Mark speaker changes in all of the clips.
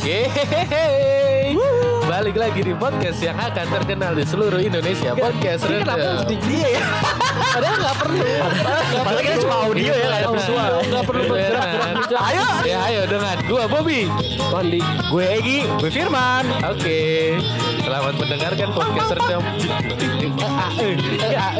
Speaker 1: Yeay. Balik lagi di podcast yang akan terkenal di seluruh Indonesia. Podcast
Speaker 2: Ini kenapa harus di dia ya? Padahal nggak perlu.
Speaker 3: Padahal kita cuma audio ya, nggak visual.
Speaker 2: Nggak perlu bergerak-gerak.
Speaker 1: Ayo, ya ayo dengan gua Bobby.
Speaker 2: Mandi.
Speaker 3: Gue Egi, gue Firman.
Speaker 1: Oke, selamat mendengarkan podcast Random.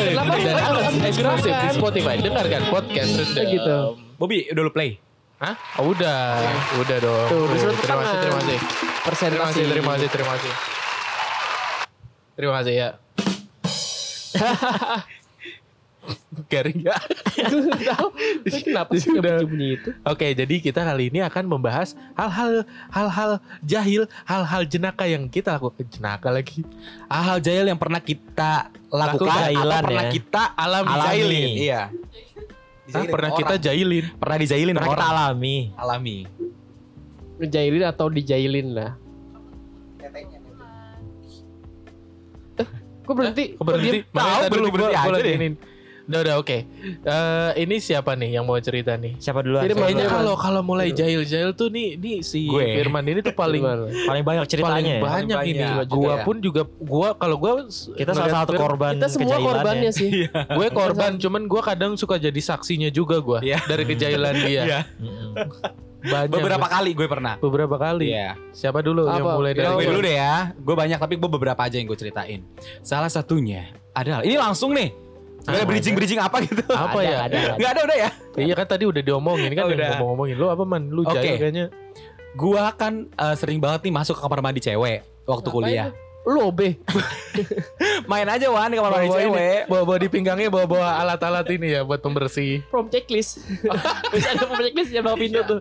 Speaker 2: Kenapa
Speaker 1: Dan
Speaker 2: harus
Speaker 1: eksklusif di? Spotify. Dengarkan podcast Random.
Speaker 2: Gitu.
Speaker 3: Bobby, udah lu play?
Speaker 1: Hah? Oh, udah, udah dong.
Speaker 2: Tuh, disuruh
Speaker 1: terima kasih, terima kasih. Terima kasih, terima kasih, terima kasih. Terima kasih ya. Garing ya.
Speaker 2: Kenapa sih
Speaker 1: Udah.
Speaker 2: bunyi itu?
Speaker 1: Oke, jadi kita kali ini akan membahas hal-hal hal-hal jahil, hal-hal jenaka yang kita lakukan jenaka lagi.
Speaker 3: Hal-hal jahil yang pernah kita lakukan
Speaker 1: Lakukan.
Speaker 3: atau
Speaker 2: Jahilan
Speaker 3: pernah
Speaker 2: ya.
Speaker 3: kita
Speaker 1: Alami.
Speaker 3: alami.
Speaker 2: Jahilin.
Speaker 3: Iya.
Speaker 1: Hah,
Speaker 3: Dijailin
Speaker 1: pernah
Speaker 3: orang.
Speaker 1: kita jahilin.
Speaker 3: pernah dijailin
Speaker 2: Pernah kita
Speaker 3: orang.
Speaker 2: alami.
Speaker 3: alami.
Speaker 2: Ngejailin atau dijailin lah. Eh, Kok berhenti?
Speaker 1: Kok berhenti?
Speaker 3: Tahu, belum berhenti
Speaker 1: gua
Speaker 3: aja deh.
Speaker 1: Udah, udah, oke. Eh, ini siapa nih yang mau cerita nih?
Speaker 4: Siapa duluan?
Speaker 2: Jadi Firman.
Speaker 1: kalau kalau mulai jahil-jahil tuh nih nih si
Speaker 3: Gue.
Speaker 1: Firman ini tuh paling
Speaker 4: paling banyak
Speaker 1: paling
Speaker 4: ceritanya ya?
Speaker 1: banyak
Speaker 3: Paling
Speaker 1: ini.
Speaker 3: banyak
Speaker 1: Gua
Speaker 3: juga ya.
Speaker 1: pun juga gua kalau gua
Speaker 4: Kita salah satu korban
Speaker 2: Kita semua korbannya
Speaker 4: ya.
Speaker 2: sih.
Speaker 1: gue korban cuman gue kadang suka jadi saksinya juga gue
Speaker 3: Iya.
Speaker 1: dari kejailan dia
Speaker 3: Iya.
Speaker 1: Banyak
Speaker 3: Beberapa kali gue pernah.
Speaker 1: beberapa kali
Speaker 3: Iya.
Speaker 1: siapa dulu yang
Speaker 2: Apa?
Speaker 1: mulai
Speaker 3: Dari
Speaker 1: dari
Speaker 3: gue dulu deh ya. Gue banyak tapi gue beberapa aja yang gue ceritain. Salah satunya adalah ini langsung nih. Gak ada
Speaker 1: Apa?
Speaker 3: bridging-bridging apa gitu.
Speaker 1: apa
Speaker 2: Ada,
Speaker 1: ya
Speaker 2: ada, ada.
Speaker 3: Gak ada udah ya.
Speaker 1: iya kan tadi udah diomongin kan
Speaker 3: Oh, udah.
Speaker 1: ngomong-ngomongin lu apa man lu
Speaker 3: Oke.
Speaker 1: jahil kayaknya
Speaker 3: Gua kan eh, sering banget nih masuk ke kamar mandi cewek waktu
Speaker 2: Ngapain
Speaker 3: kuliah.
Speaker 2: Lu OB.
Speaker 3: Main aja Wan di kamar mandi cewek.
Speaker 1: bawa bawa di pinggangnya bawa bawa alat-alat ini ya buat pembersih
Speaker 2: From checklist. Bisa ada from checklist ya bawa pintu tuh.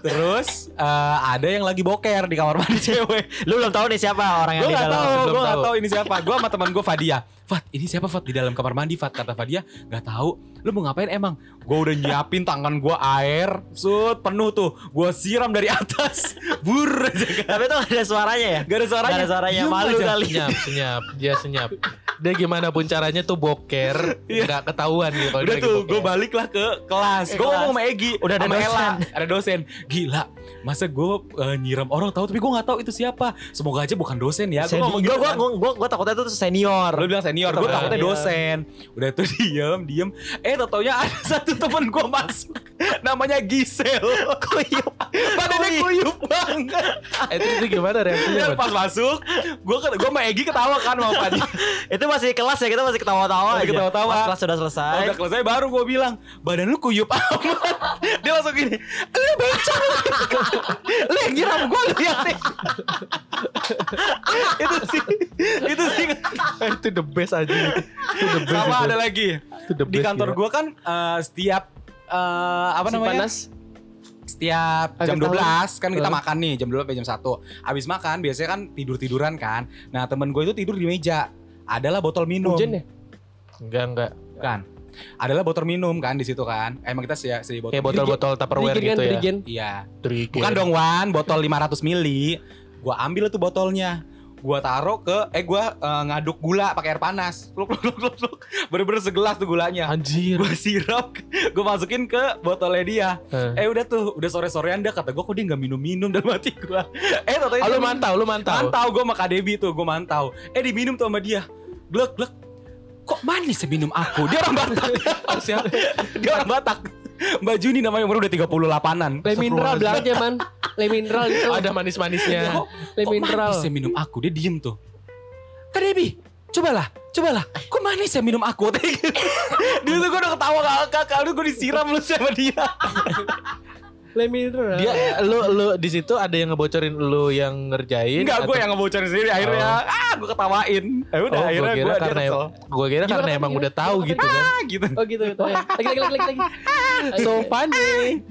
Speaker 3: Terus eh, ada yang lagi boker di kamar mandi cewek.
Speaker 4: Lu belum tahu nih siapa orang yang
Speaker 3: Gue
Speaker 4: di
Speaker 3: gak
Speaker 4: dalam.
Speaker 3: tahu, gue gak
Speaker 1: tahu.
Speaker 3: tahu ini siapa. Gue sama teman gue Fadia. Fat, ini siapa Fat di dalam kamar mandi Fat? Kata Fadia, gak tahu. Lu mau ngapain emang? Gue udah nyiapin tangan gue air, sud penuh tuh. Gue siram dari atas, bur aja.
Speaker 4: Tapi itu gak ada suaranya ya?
Speaker 3: Gak ada suaranya.
Speaker 4: Gak ada suaranya, malu
Speaker 3: aja.
Speaker 4: kali.
Speaker 1: senyap senyap dia senyap dia gimana pun caranya tuh boker nggak ketahuan gitu
Speaker 3: Udah tuh, gue balik lah ke kelas.
Speaker 4: Ke
Speaker 3: Gue ngomong sama Egi,
Speaker 4: Udah ada
Speaker 3: sama
Speaker 4: dosen.
Speaker 3: Ella. Ada dosen. Gila, masa gue eh, nyiram orang tahu tapi gue gak tahu itu siapa. Semoga aja bukan dosen ya. Gue ngomong
Speaker 4: Gua,
Speaker 3: gitu
Speaker 4: gua,
Speaker 3: kan.
Speaker 4: gua, gua, gua takutnya itu tuh senior.
Speaker 3: Lu bilang senior, gue takutnya dosen. Udah tuh diem, diem. Eh, taunya ada satu temen gue masuk. Namanya Gisel. Kuyup. Badannya kuyup banget.
Speaker 1: Eh, itu, itu gimana reaksinya
Speaker 3: Ya, pas masuk, gue gue sama Egi ketawa kan sama Fadi.
Speaker 4: itu masih kelas ya, kita masih ketawa-tawa aja.
Speaker 3: ketawa-tawa.
Speaker 4: Pas kelas sudah selesai.
Speaker 3: Udah selesai baru gue bilang, badan lu kuyup amat. Dia langsung gini, lu bencong. Lu yang nyiram gue liatin. itu sih, itu sih.
Speaker 1: Eh, itu the best aja itu the best
Speaker 3: Sama
Speaker 1: itu.
Speaker 3: ada lagi.
Speaker 1: Itu the
Speaker 3: Di
Speaker 1: best,
Speaker 3: kantor
Speaker 1: gila.
Speaker 3: gue kan eh, setiap eh, apa
Speaker 2: Si
Speaker 3: namanya?
Speaker 2: Panas.
Speaker 3: Setiap
Speaker 2: Agak
Speaker 3: jam
Speaker 2: tahu.
Speaker 3: 12 kan kita makan nih, jam 12 sampai jam 1. Habis makan biasanya kan tidur-tiduran kan. Nah, temen gue itu tidur di meja. Adalah botol minum.
Speaker 2: Hujan ya?
Speaker 1: enggak enggak
Speaker 3: Kan. Adalah botol minum kan di situ kan. Emang kita sedia, sedia botol.
Speaker 1: kayak botol-botol tupperware gitu ya
Speaker 2: dirigen.
Speaker 3: Iya.
Speaker 1: Dirigen.
Speaker 3: Bukan dong Wan, botol 500 mili. Gua ambil tuh botolnya. Gua taruh ke eh gua eh, ngaduk gula pakai air panas. Luk luk luk luk. luk. Bener-bener segelas tuh gulanya.
Speaker 1: anjir
Speaker 3: Gua siram, gua masukin ke botolnya dia.
Speaker 1: Eh.
Speaker 3: Eh udah tuh, udah sore-sorean dia kata gua kok dia nggak minum-minum dalam hati gua. Eh tau
Speaker 1: Oh, lu mantau lu mantau
Speaker 3: Mantau gua sama Kak Debbie tuh, gua mantau. Eh diminum tuh sama dia. Glek glek. Kok manis ya minum aku? Dia orang Batak.
Speaker 1: siapa
Speaker 3: dia orang Batak. Mbak Juni namanya umur udah 38-an.
Speaker 2: Le mineral bilang aja man. Le mineral gitu.
Speaker 1: ada manis-manisnya
Speaker 3: Kok,
Speaker 2: Le
Speaker 3: kok
Speaker 2: mineral.
Speaker 3: manis ya minum aku? Dia diem tuh. Kak Debbie, cobalah, cobalah. Kok manis ya minum aku? dia tuh gue udah ketawa kakak, kalau gue disiram lu sama dia.
Speaker 2: Le mineral.
Speaker 1: dia lu lu di situ ada yang ngebocorin lu yang ngerjain
Speaker 3: Enggak, gue yang ngebocorin sendiri akhirnya. Ah, gue ketawain. Eh udah,
Speaker 1: oh,
Speaker 3: akhirnya
Speaker 1: gua
Speaker 3: gue
Speaker 1: karena gua kira
Speaker 2: Gimana
Speaker 1: karena emang
Speaker 2: gimana?
Speaker 1: udah tahu gitu kan
Speaker 3: Ah, gitu.
Speaker 2: Oh gitu gitu ya. Lagi lagi lagi lagi. lagi.
Speaker 1: so funny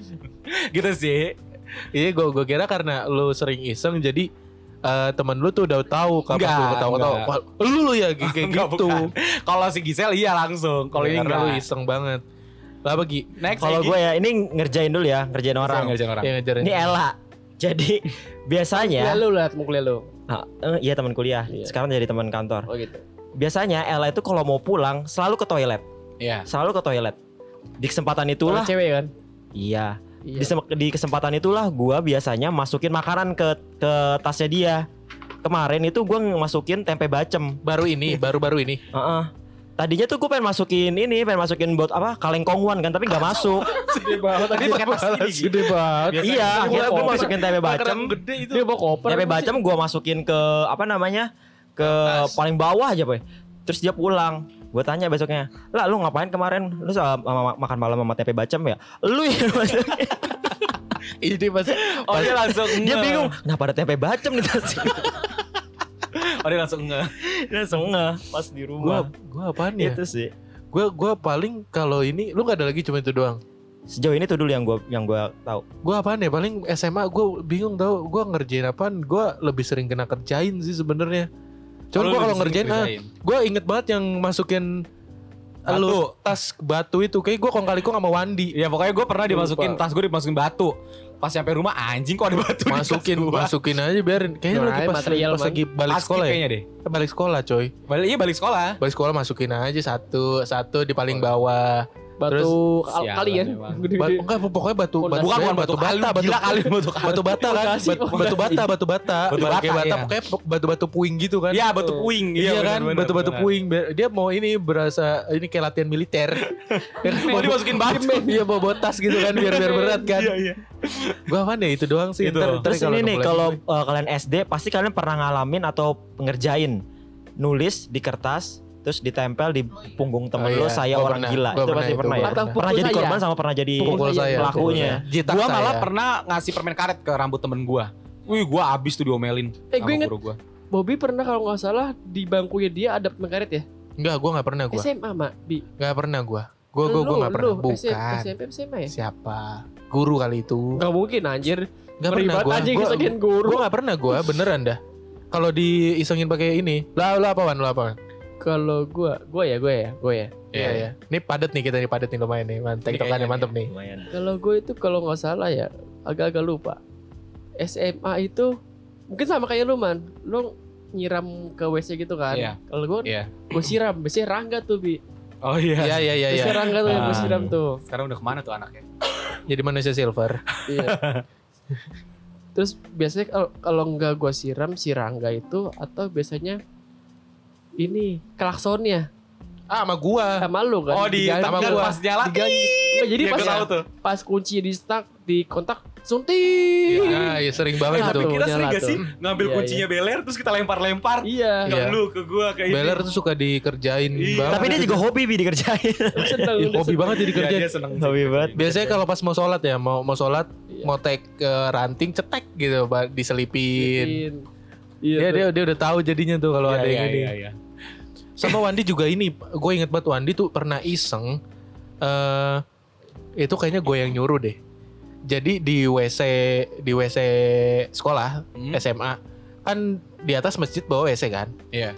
Speaker 3: gitu sih.
Speaker 1: iya gua gua kira karena lu sering iseng jadi eh, temen lu tuh udah tahu kapan
Speaker 3: Enggak,
Speaker 1: lu ketawa tahu
Speaker 3: enggak.
Speaker 1: lu lu ya kayak gitu.
Speaker 3: Kalau si Gisel iya langsung. Kalau ini
Speaker 1: lu
Speaker 3: enggak.
Speaker 1: iseng banget lah bagi
Speaker 3: Next,
Speaker 4: Kalau gue ya, ini ngerjain dulu ya, ngerjain orang.
Speaker 3: Ngerjain orang.
Speaker 1: yang ngajarin
Speaker 4: Ini Ella. Jadi
Speaker 2: Kuliah
Speaker 4: biasanya,
Speaker 2: lu lah, mau kuliah lu.
Speaker 4: Ah, eh, iya teman kuliah.
Speaker 2: Iya.
Speaker 4: Sekarang jadi teman kantor.
Speaker 2: Oh gitu.
Speaker 4: Biasanya Ella itu kalau mau pulang selalu ke toilet,
Speaker 3: Iya.
Speaker 4: selalu ke toilet. Di kesempatan itulah,
Speaker 2: cewek kan.
Speaker 4: iya. di, sem- di kesempatan itulah gua biasanya masukin makanan ke ke tasnya dia. Kemarin itu gua masukin tempe bacem.
Speaker 1: Baru ini, baru-baru ini.
Speaker 4: Heeh. Tadinya tuh gue pengen masukin ini, pengen masukin buat apa kaleng kongwan kan, tapi nggak masuk.
Speaker 2: Gede banget.
Speaker 3: Tadi pakai tas ini.
Speaker 2: Gede banget.
Speaker 3: Biasanya
Speaker 4: iya, akhirnya gue masukin tempe bacem.
Speaker 1: gede itu.
Speaker 2: Dia bawa koper.
Speaker 4: Tempe bacem gue masukin ke apa namanya ke paling bawah aja boy. Terus dia pulang. Gue tanya besoknya, lah lu ngapain kemarin? Lu sama, makan malam sama tempe bacem ya? Lu ya masukin.
Speaker 1: Ini pas
Speaker 3: Oh dia langsung
Speaker 4: dia bingung, kenapa ada tempe bacem di tas?
Speaker 3: Oh dia langsung nge.
Speaker 4: dia langsung nge pas di
Speaker 1: gua
Speaker 4: rumah.
Speaker 1: gua apaan ya?
Speaker 4: Itu sih.
Speaker 1: Gua gua paling kalau ini lu nggak ada lagi cuma itu doang.
Speaker 4: Sejauh ini tuh dulu yang gue yang gua tahu.
Speaker 1: Gua apaan ya? Paling SMA gua bingung tau. Gua ngerjain apaan? Gua lebih sering kena kerjain sih sebenarnya. Cuman
Speaker 3: lu
Speaker 1: gua kalau ngerjain ah, gua inget banget yang masukin
Speaker 3: Batu.
Speaker 1: lu tas batu itu kayak gua kong kali kong sama Wandi
Speaker 3: Ya pokoknya gue pernah dimasukin
Speaker 2: Lupa.
Speaker 3: tas gue dimasukin batu. Pas nyampe rumah anjing kok ada batu
Speaker 1: masukin masukin aja biarin kayaknya
Speaker 2: Nah,
Speaker 1: lagi pas,
Speaker 2: material,
Speaker 1: pas lagi balik
Speaker 3: Askip
Speaker 1: sekolah ya?
Speaker 3: kayaknya deh.
Speaker 1: balik sekolah coy.
Speaker 3: Balik iya balik sekolah.
Speaker 1: balik sekolah masukin aja satu satu di paling bawah
Speaker 2: Batu al-
Speaker 3: Sialan
Speaker 2: kali ya.
Speaker 1: enggak pokoknya batu
Speaker 2: Pondasi.
Speaker 1: batu
Speaker 3: Bukan bukan batu
Speaker 1: bata batu
Speaker 3: gila kali batu
Speaker 1: batu bata kan? Batu bata batu bata.
Speaker 3: Batu
Speaker 1: Kayak
Speaker 3: bata,
Speaker 1: bata
Speaker 3: iya.
Speaker 1: pokoknya batu batu puing gitu kan?
Speaker 3: Iya batu puing.
Speaker 1: Iya,
Speaker 3: benar,
Speaker 1: kan? batu-batu
Speaker 3: benar.
Speaker 1: puing. Dia mau ini berasa ini kayak latihan militer.
Speaker 3: Mau dimasukin batu.
Speaker 1: iya bawa bawa tas gitu kan biar biar berat kan?
Speaker 3: Iya iya.
Speaker 1: gua apa nih itu doang sih. Ntar,
Speaker 4: Terus ini nih kalau uh, kalian SD pasti kalian pernah ngalamin atau ngerjain nulis di kertas terus ditempel di punggung temen
Speaker 1: Oh,
Speaker 4: lo
Speaker 1: iya.
Speaker 4: saya
Speaker 1: Gua
Speaker 4: orang
Speaker 1: pernah.
Speaker 4: gila.
Speaker 1: Gua
Speaker 4: itu
Speaker 1: pernah
Speaker 4: pasti
Speaker 1: itu,
Speaker 4: pernah
Speaker 1: gua
Speaker 4: ya.
Speaker 2: pernah.
Speaker 4: Pernah jadi korban
Speaker 2: saya.
Speaker 4: sama pernah jadi
Speaker 1: pukul saya
Speaker 4: pelakunya.
Speaker 1: jitak
Speaker 3: Gua
Speaker 1: saya
Speaker 3: malah pernah ngasih permen karet ke rambut temen gua. Wih gua abis tuh diomelin.
Speaker 2: Eh, gue
Speaker 3: sama
Speaker 2: inget.
Speaker 3: guru gua.
Speaker 2: Bobby pernah kalau nggak salah di bangkunya dia ada pengkaret ya?
Speaker 1: enggak gua nggak pernah gua
Speaker 2: SMA, Mak. Bi.
Speaker 1: nggak pernah gua gua gua gua
Speaker 2: Lu-
Speaker 1: nggak pernah
Speaker 2: lu
Speaker 1: bukan
Speaker 2: SMP SMA ya?
Speaker 1: siapa guru kali itu
Speaker 2: Gak mungkin anjir.
Speaker 1: nggak pernah
Speaker 2: Ribet
Speaker 1: gua
Speaker 2: aja
Speaker 1: gua,
Speaker 2: kesakian guru.
Speaker 1: gua nggak pernah gua beneran dah kalau diisengin pakai ini lah lah apaan lah apaan
Speaker 2: Kalau gua, gua ya, gua ya, gua ya.
Speaker 1: Iya ya. Ini padat nih kita nih padat nih lumayan nih. Mantap.
Speaker 3: Ini
Speaker 1: Tiktokannya
Speaker 3: kayaknya
Speaker 1: mantep nih.
Speaker 4: Lumayan.
Speaker 2: Kalau gue itu kalau nggak salah ya agak-agak lupa. SMA itu mungkin sama kayak lu man, lu nyiram ke WC gitu kan?
Speaker 3: Iya.
Speaker 2: Kalau gue,
Speaker 3: Iya.
Speaker 2: gue siram, biasanya Rangga tuh bi,
Speaker 3: Oh iya.
Speaker 1: Iya iya iya iya.
Speaker 2: biasanya Rangga tuh yang gue
Speaker 3: Ah.
Speaker 2: siram tuh.
Speaker 3: Sekarang udah ke mana tuh anaknya?
Speaker 1: Jadi manusia silver.
Speaker 2: Iya. Terus biasanya kalau kalau nggak gue siram si Rangga itu atau biasanya ini klaksonnya
Speaker 1: Ah sama gua.
Speaker 2: sama lu kan?
Speaker 3: Oh di
Speaker 1: sama gua.
Speaker 3: pas jalan.
Speaker 2: diganti. Nggak, jadi
Speaker 3: Iya,
Speaker 2: pas
Speaker 3: gua tahu tuh.
Speaker 2: pas kunci di stuck di kontak suntik.
Speaker 1: Ah, iya sering banget
Speaker 2: Nah,
Speaker 1: itu.
Speaker 2: tuh.
Speaker 3: Kita sering gak
Speaker 2: tuh.
Speaker 3: sih ngambil
Speaker 2: Iya,
Speaker 3: kuncinya beler terus kita lempar-lempar.
Speaker 2: Iya.
Speaker 3: Ke
Speaker 1: Iya.
Speaker 3: lu, ke gua, ke ini.
Speaker 1: Beler tuh suka dikerjain
Speaker 3: Iya.
Speaker 1: banget.
Speaker 4: Tapi dia juga hobi bi dikerjain.
Speaker 2: Seneng,
Speaker 1: Ih, hobi banget jadi
Speaker 3: Iya,
Speaker 1: kerjain.
Speaker 3: dia seneng.
Speaker 4: Hobi banget.
Speaker 1: Biasanya kalau pas mau sholat ya, mau mau sholat,
Speaker 2: Iya.
Speaker 1: mau take ke ranting, cetek gitu, diselipin.
Speaker 2: Iya.
Speaker 1: Dia dia dia udah tahu jadinya tuh kalau
Speaker 3: Iya,
Speaker 1: ada yang
Speaker 3: iya,
Speaker 1: ini.
Speaker 3: iya, iya.
Speaker 1: Sama Wandi juga ini, gue inget banget Wandi tuh pernah iseng. eh itu kayaknya gue yang nyuruh deh. Jadi di WC di WC sekolah
Speaker 3: Hmm?
Speaker 1: SMA kan di atas masjid bawa WC kan.
Speaker 3: Iya.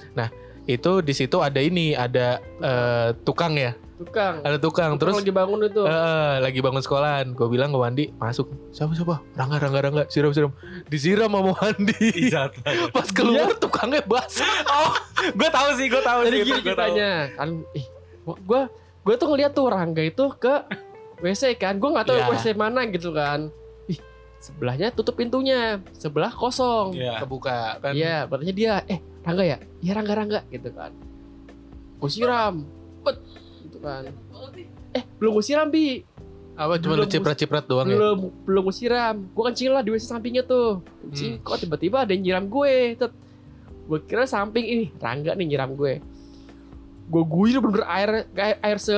Speaker 1: Itu di situ ada ini ada eh, tukang ya,
Speaker 2: tukang.
Speaker 1: ada tukang.
Speaker 2: Terus
Speaker 1: Terus
Speaker 2: lagi bangun itu.
Speaker 1: eh, lagi bangun sekolahan. Gue bilang ke Wandi masuk. Siapa siapa? Rangga Rangga Rangga. Siram siram. Disiram sama Wandi. Pas keluar tukangnya basah.
Speaker 3: Oh, gue tahu sih, gue tahu
Speaker 2: Jadi
Speaker 3: sih. tahu.
Speaker 2: ceritanya kan, ih, gua gua tuh ngeliat tuh Rangga itu ke WC kan, gua nggak tahu
Speaker 1: Iya.
Speaker 2: WC mana gitu kan. Ih, sebelahnya tutup pintunya, sebelah kosong.
Speaker 3: Iya.
Speaker 1: Kebuka kan.
Speaker 2: Iya, katanya dia, eh Rangga ya? Iya Rangga Rangga gitu kan. Gue siram, kan. Eh belum gue siram bi,
Speaker 1: Apa cuma
Speaker 2: Belum
Speaker 1: lu ciprat-ciprat doang ya?
Speaker 2: belum belum gue siram. Gue kencing lah di WC sampingnya tuh. Kencing, kok tiba-tiba ada yang nyiram gue. Tet. Gue kira samping ini Rangga nih nyiram gue. Gue guyur bener air air, air se.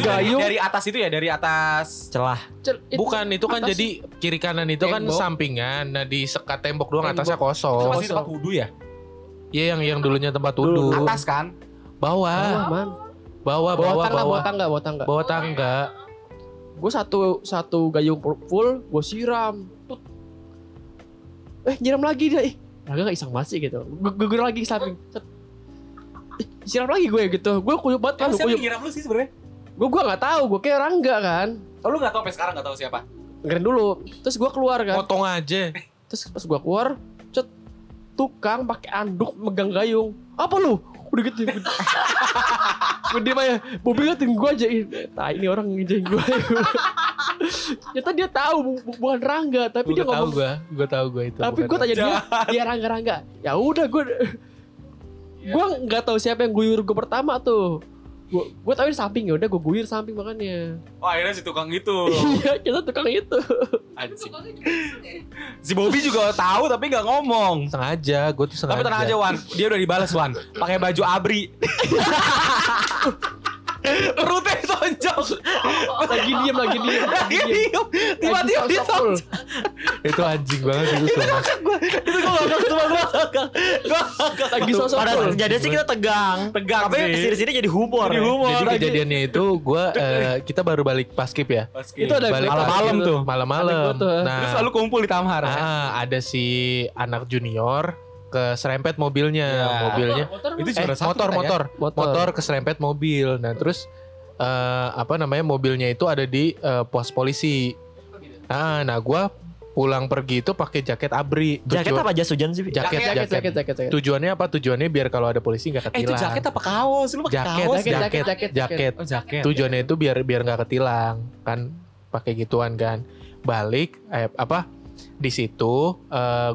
Speaker 2: Gayung.
Speaker 3: Dari atas itu ya, dari atas.
Speaker 4: Celah.
Speaker 2: cel- itu
Speaker 1: Bukan itu kan
Speaker 2: atas.
Speaker 1: jadi kiri kanan itu kan
Speaker 2: Tembok.
Speaker 1: sampingan. Nah di sekat tembok doang
Speaker 2: Tembok.
Speaker 1: atasnya
Speaker 3: Itu
Speaker 1: kosong.
Speaker 3: masih tempat wudhu ya?
Speaker 1: Iya yang yang dulunya tempat wudhu.
Speaker 3: Atas kan?
Speaker 2: bawah
Speaker 1: Bawah,
Speaker 2: man.
Speaker 1: Bawah,
Speaker 2: Bawah
Speaker 1: bawah,
Speaker 2: tangga,
Speaker 1: bawah
Speaker 2: tangga, bawah tangga.
Speaker 1: Bawah tangga.
Speaker 2: Gue satu satu gayung full, gue siram. Eh nyiram lagi dia. Ih, Rangga gak iseng banget sih gitu. Gue gue lagi ke samping. Ih, siram lagi gue gitu. Gue kuyup banget kan.
Speaker 3: Siapa nyiram lu sih sebenarnya?
Speaker 2: gue gue nggak tahu. Gue kayak Rangga kan.
Speaker 3: Oh, lu gak tau sampai sekarang gak tahu siapa?
Speaker 2: Dengerin dulu. Terus gue keluar kan.
Speaker 1: Potong aja.
Speaker 2: Terus pas gue keluar, cet tukang pakai anduk megang gayung. Apa lu? Udah gitu. Gue diem aja. Bobby ngeliatin gue aja. Tai ini orang ngejain gue. Ternyata dia tahu bu- bu- bukan Rangga, tapi dia
Speaker 1: Gue tahu
Speaker 2: ngomong.
Speaker 1: gue, gue tahu gue itu.
Speaker 2: Tapi gue tanya dia, dia Rangga Rangga. Ya udah gue, gue nggak tahu siapa yang guyur gue pertama tuh. Gue gue tahu di samping ya udah gue guyur samping makanya.
Speaker 3: Wah akhirnya si tukang itu.
Speaker 2: Iya kita tukang itu.
Speaker 3: Anjing. Si Bobby juga tahu tapi nggak ngomong.
Speaker 1: sengaja, gue tuh sengaja.
Speaker 3: Tapi tenang aja Wan, dia udah dibalas Wan. Pakai baju abri. Perutnya tonjok.
Speaker 2: Lagi diem lagi diem.
Speaker 3: Lagi diem. Tiba-tiba
Speaker 2: Lagi
Speaker 3: dia
Speaker 2: sosok full.
Speaker 1: Itu anjing banget itu sumpah.
Speaker 3: Itu gue gak cuma gue Gue
Speaker 2: Lagi sosok
Speaker 4: Pada kejadian sih kita tegang.
Speaker 3: Tegang
Speaker 4: Tapi
Speaker 3: sih.
Speaker 4: sini-sini jadi humor.
Speaker 3: Jadi
Speaker 4: ya.
Speaker 3: humor.
Speaker 1: Jadi kejadiannya itu gue kita baru balik paskip ya.
Speaker 2: Itu ada
Speaker 1: Balik
Speaker 3: malam-malam tuh.
Speaker 1: Malam-malam.
Speaker 2: Tuh.
Speaker 1: Nah,
Speaker 3: Terus selalu kumpul di Tamhar.
Speaker 1: ah, ada si anak junior ke serempet mobilnya,
Speaker 3: Ya.
Speaker 1: mobilnya.
Speaker 2: Motor,
Speaker 3: Itu
Speaker 1: Eh, motor,
Speaker 3: kita ya.
Speaker 1: motor,
Speaker 2: Motor.
Speaker 1: motor keserempet mobil. Nah, terus eh, apa namanya mobilnya itu ada di eh, pos polisi. Nah, nah gue pulang pergi itu pakai jaket abri.
Speaker 4: Jaket apa jas hujan sih?
Speaker 1: Jaket,
Speaker 2: jaket,
Speaker 1: jaket.
Speaker 2: jaket, jaket, jaket.
Speaker 1: Tujuannya apa? Tujuannya biar kalau ada polisi nggak
Speaker 3: Eh itu
Speaker 1: ketilang.
Speaker 3: jaket apa kaos? Lu pakai
Speaker 1: jaket,
Speaker 3: kaos?
Speaker 2: Jaket,
Speaker 1: jaket,
Speaker 2: jaket,
Speaker 1: jaket,
Speaker 2: jaket.
Speaker 3: Oh jaket.
Speaker 1: Tujuannya itu biar biar nggak ketilang kan pakai gituan kan. Balik eh, apa di situ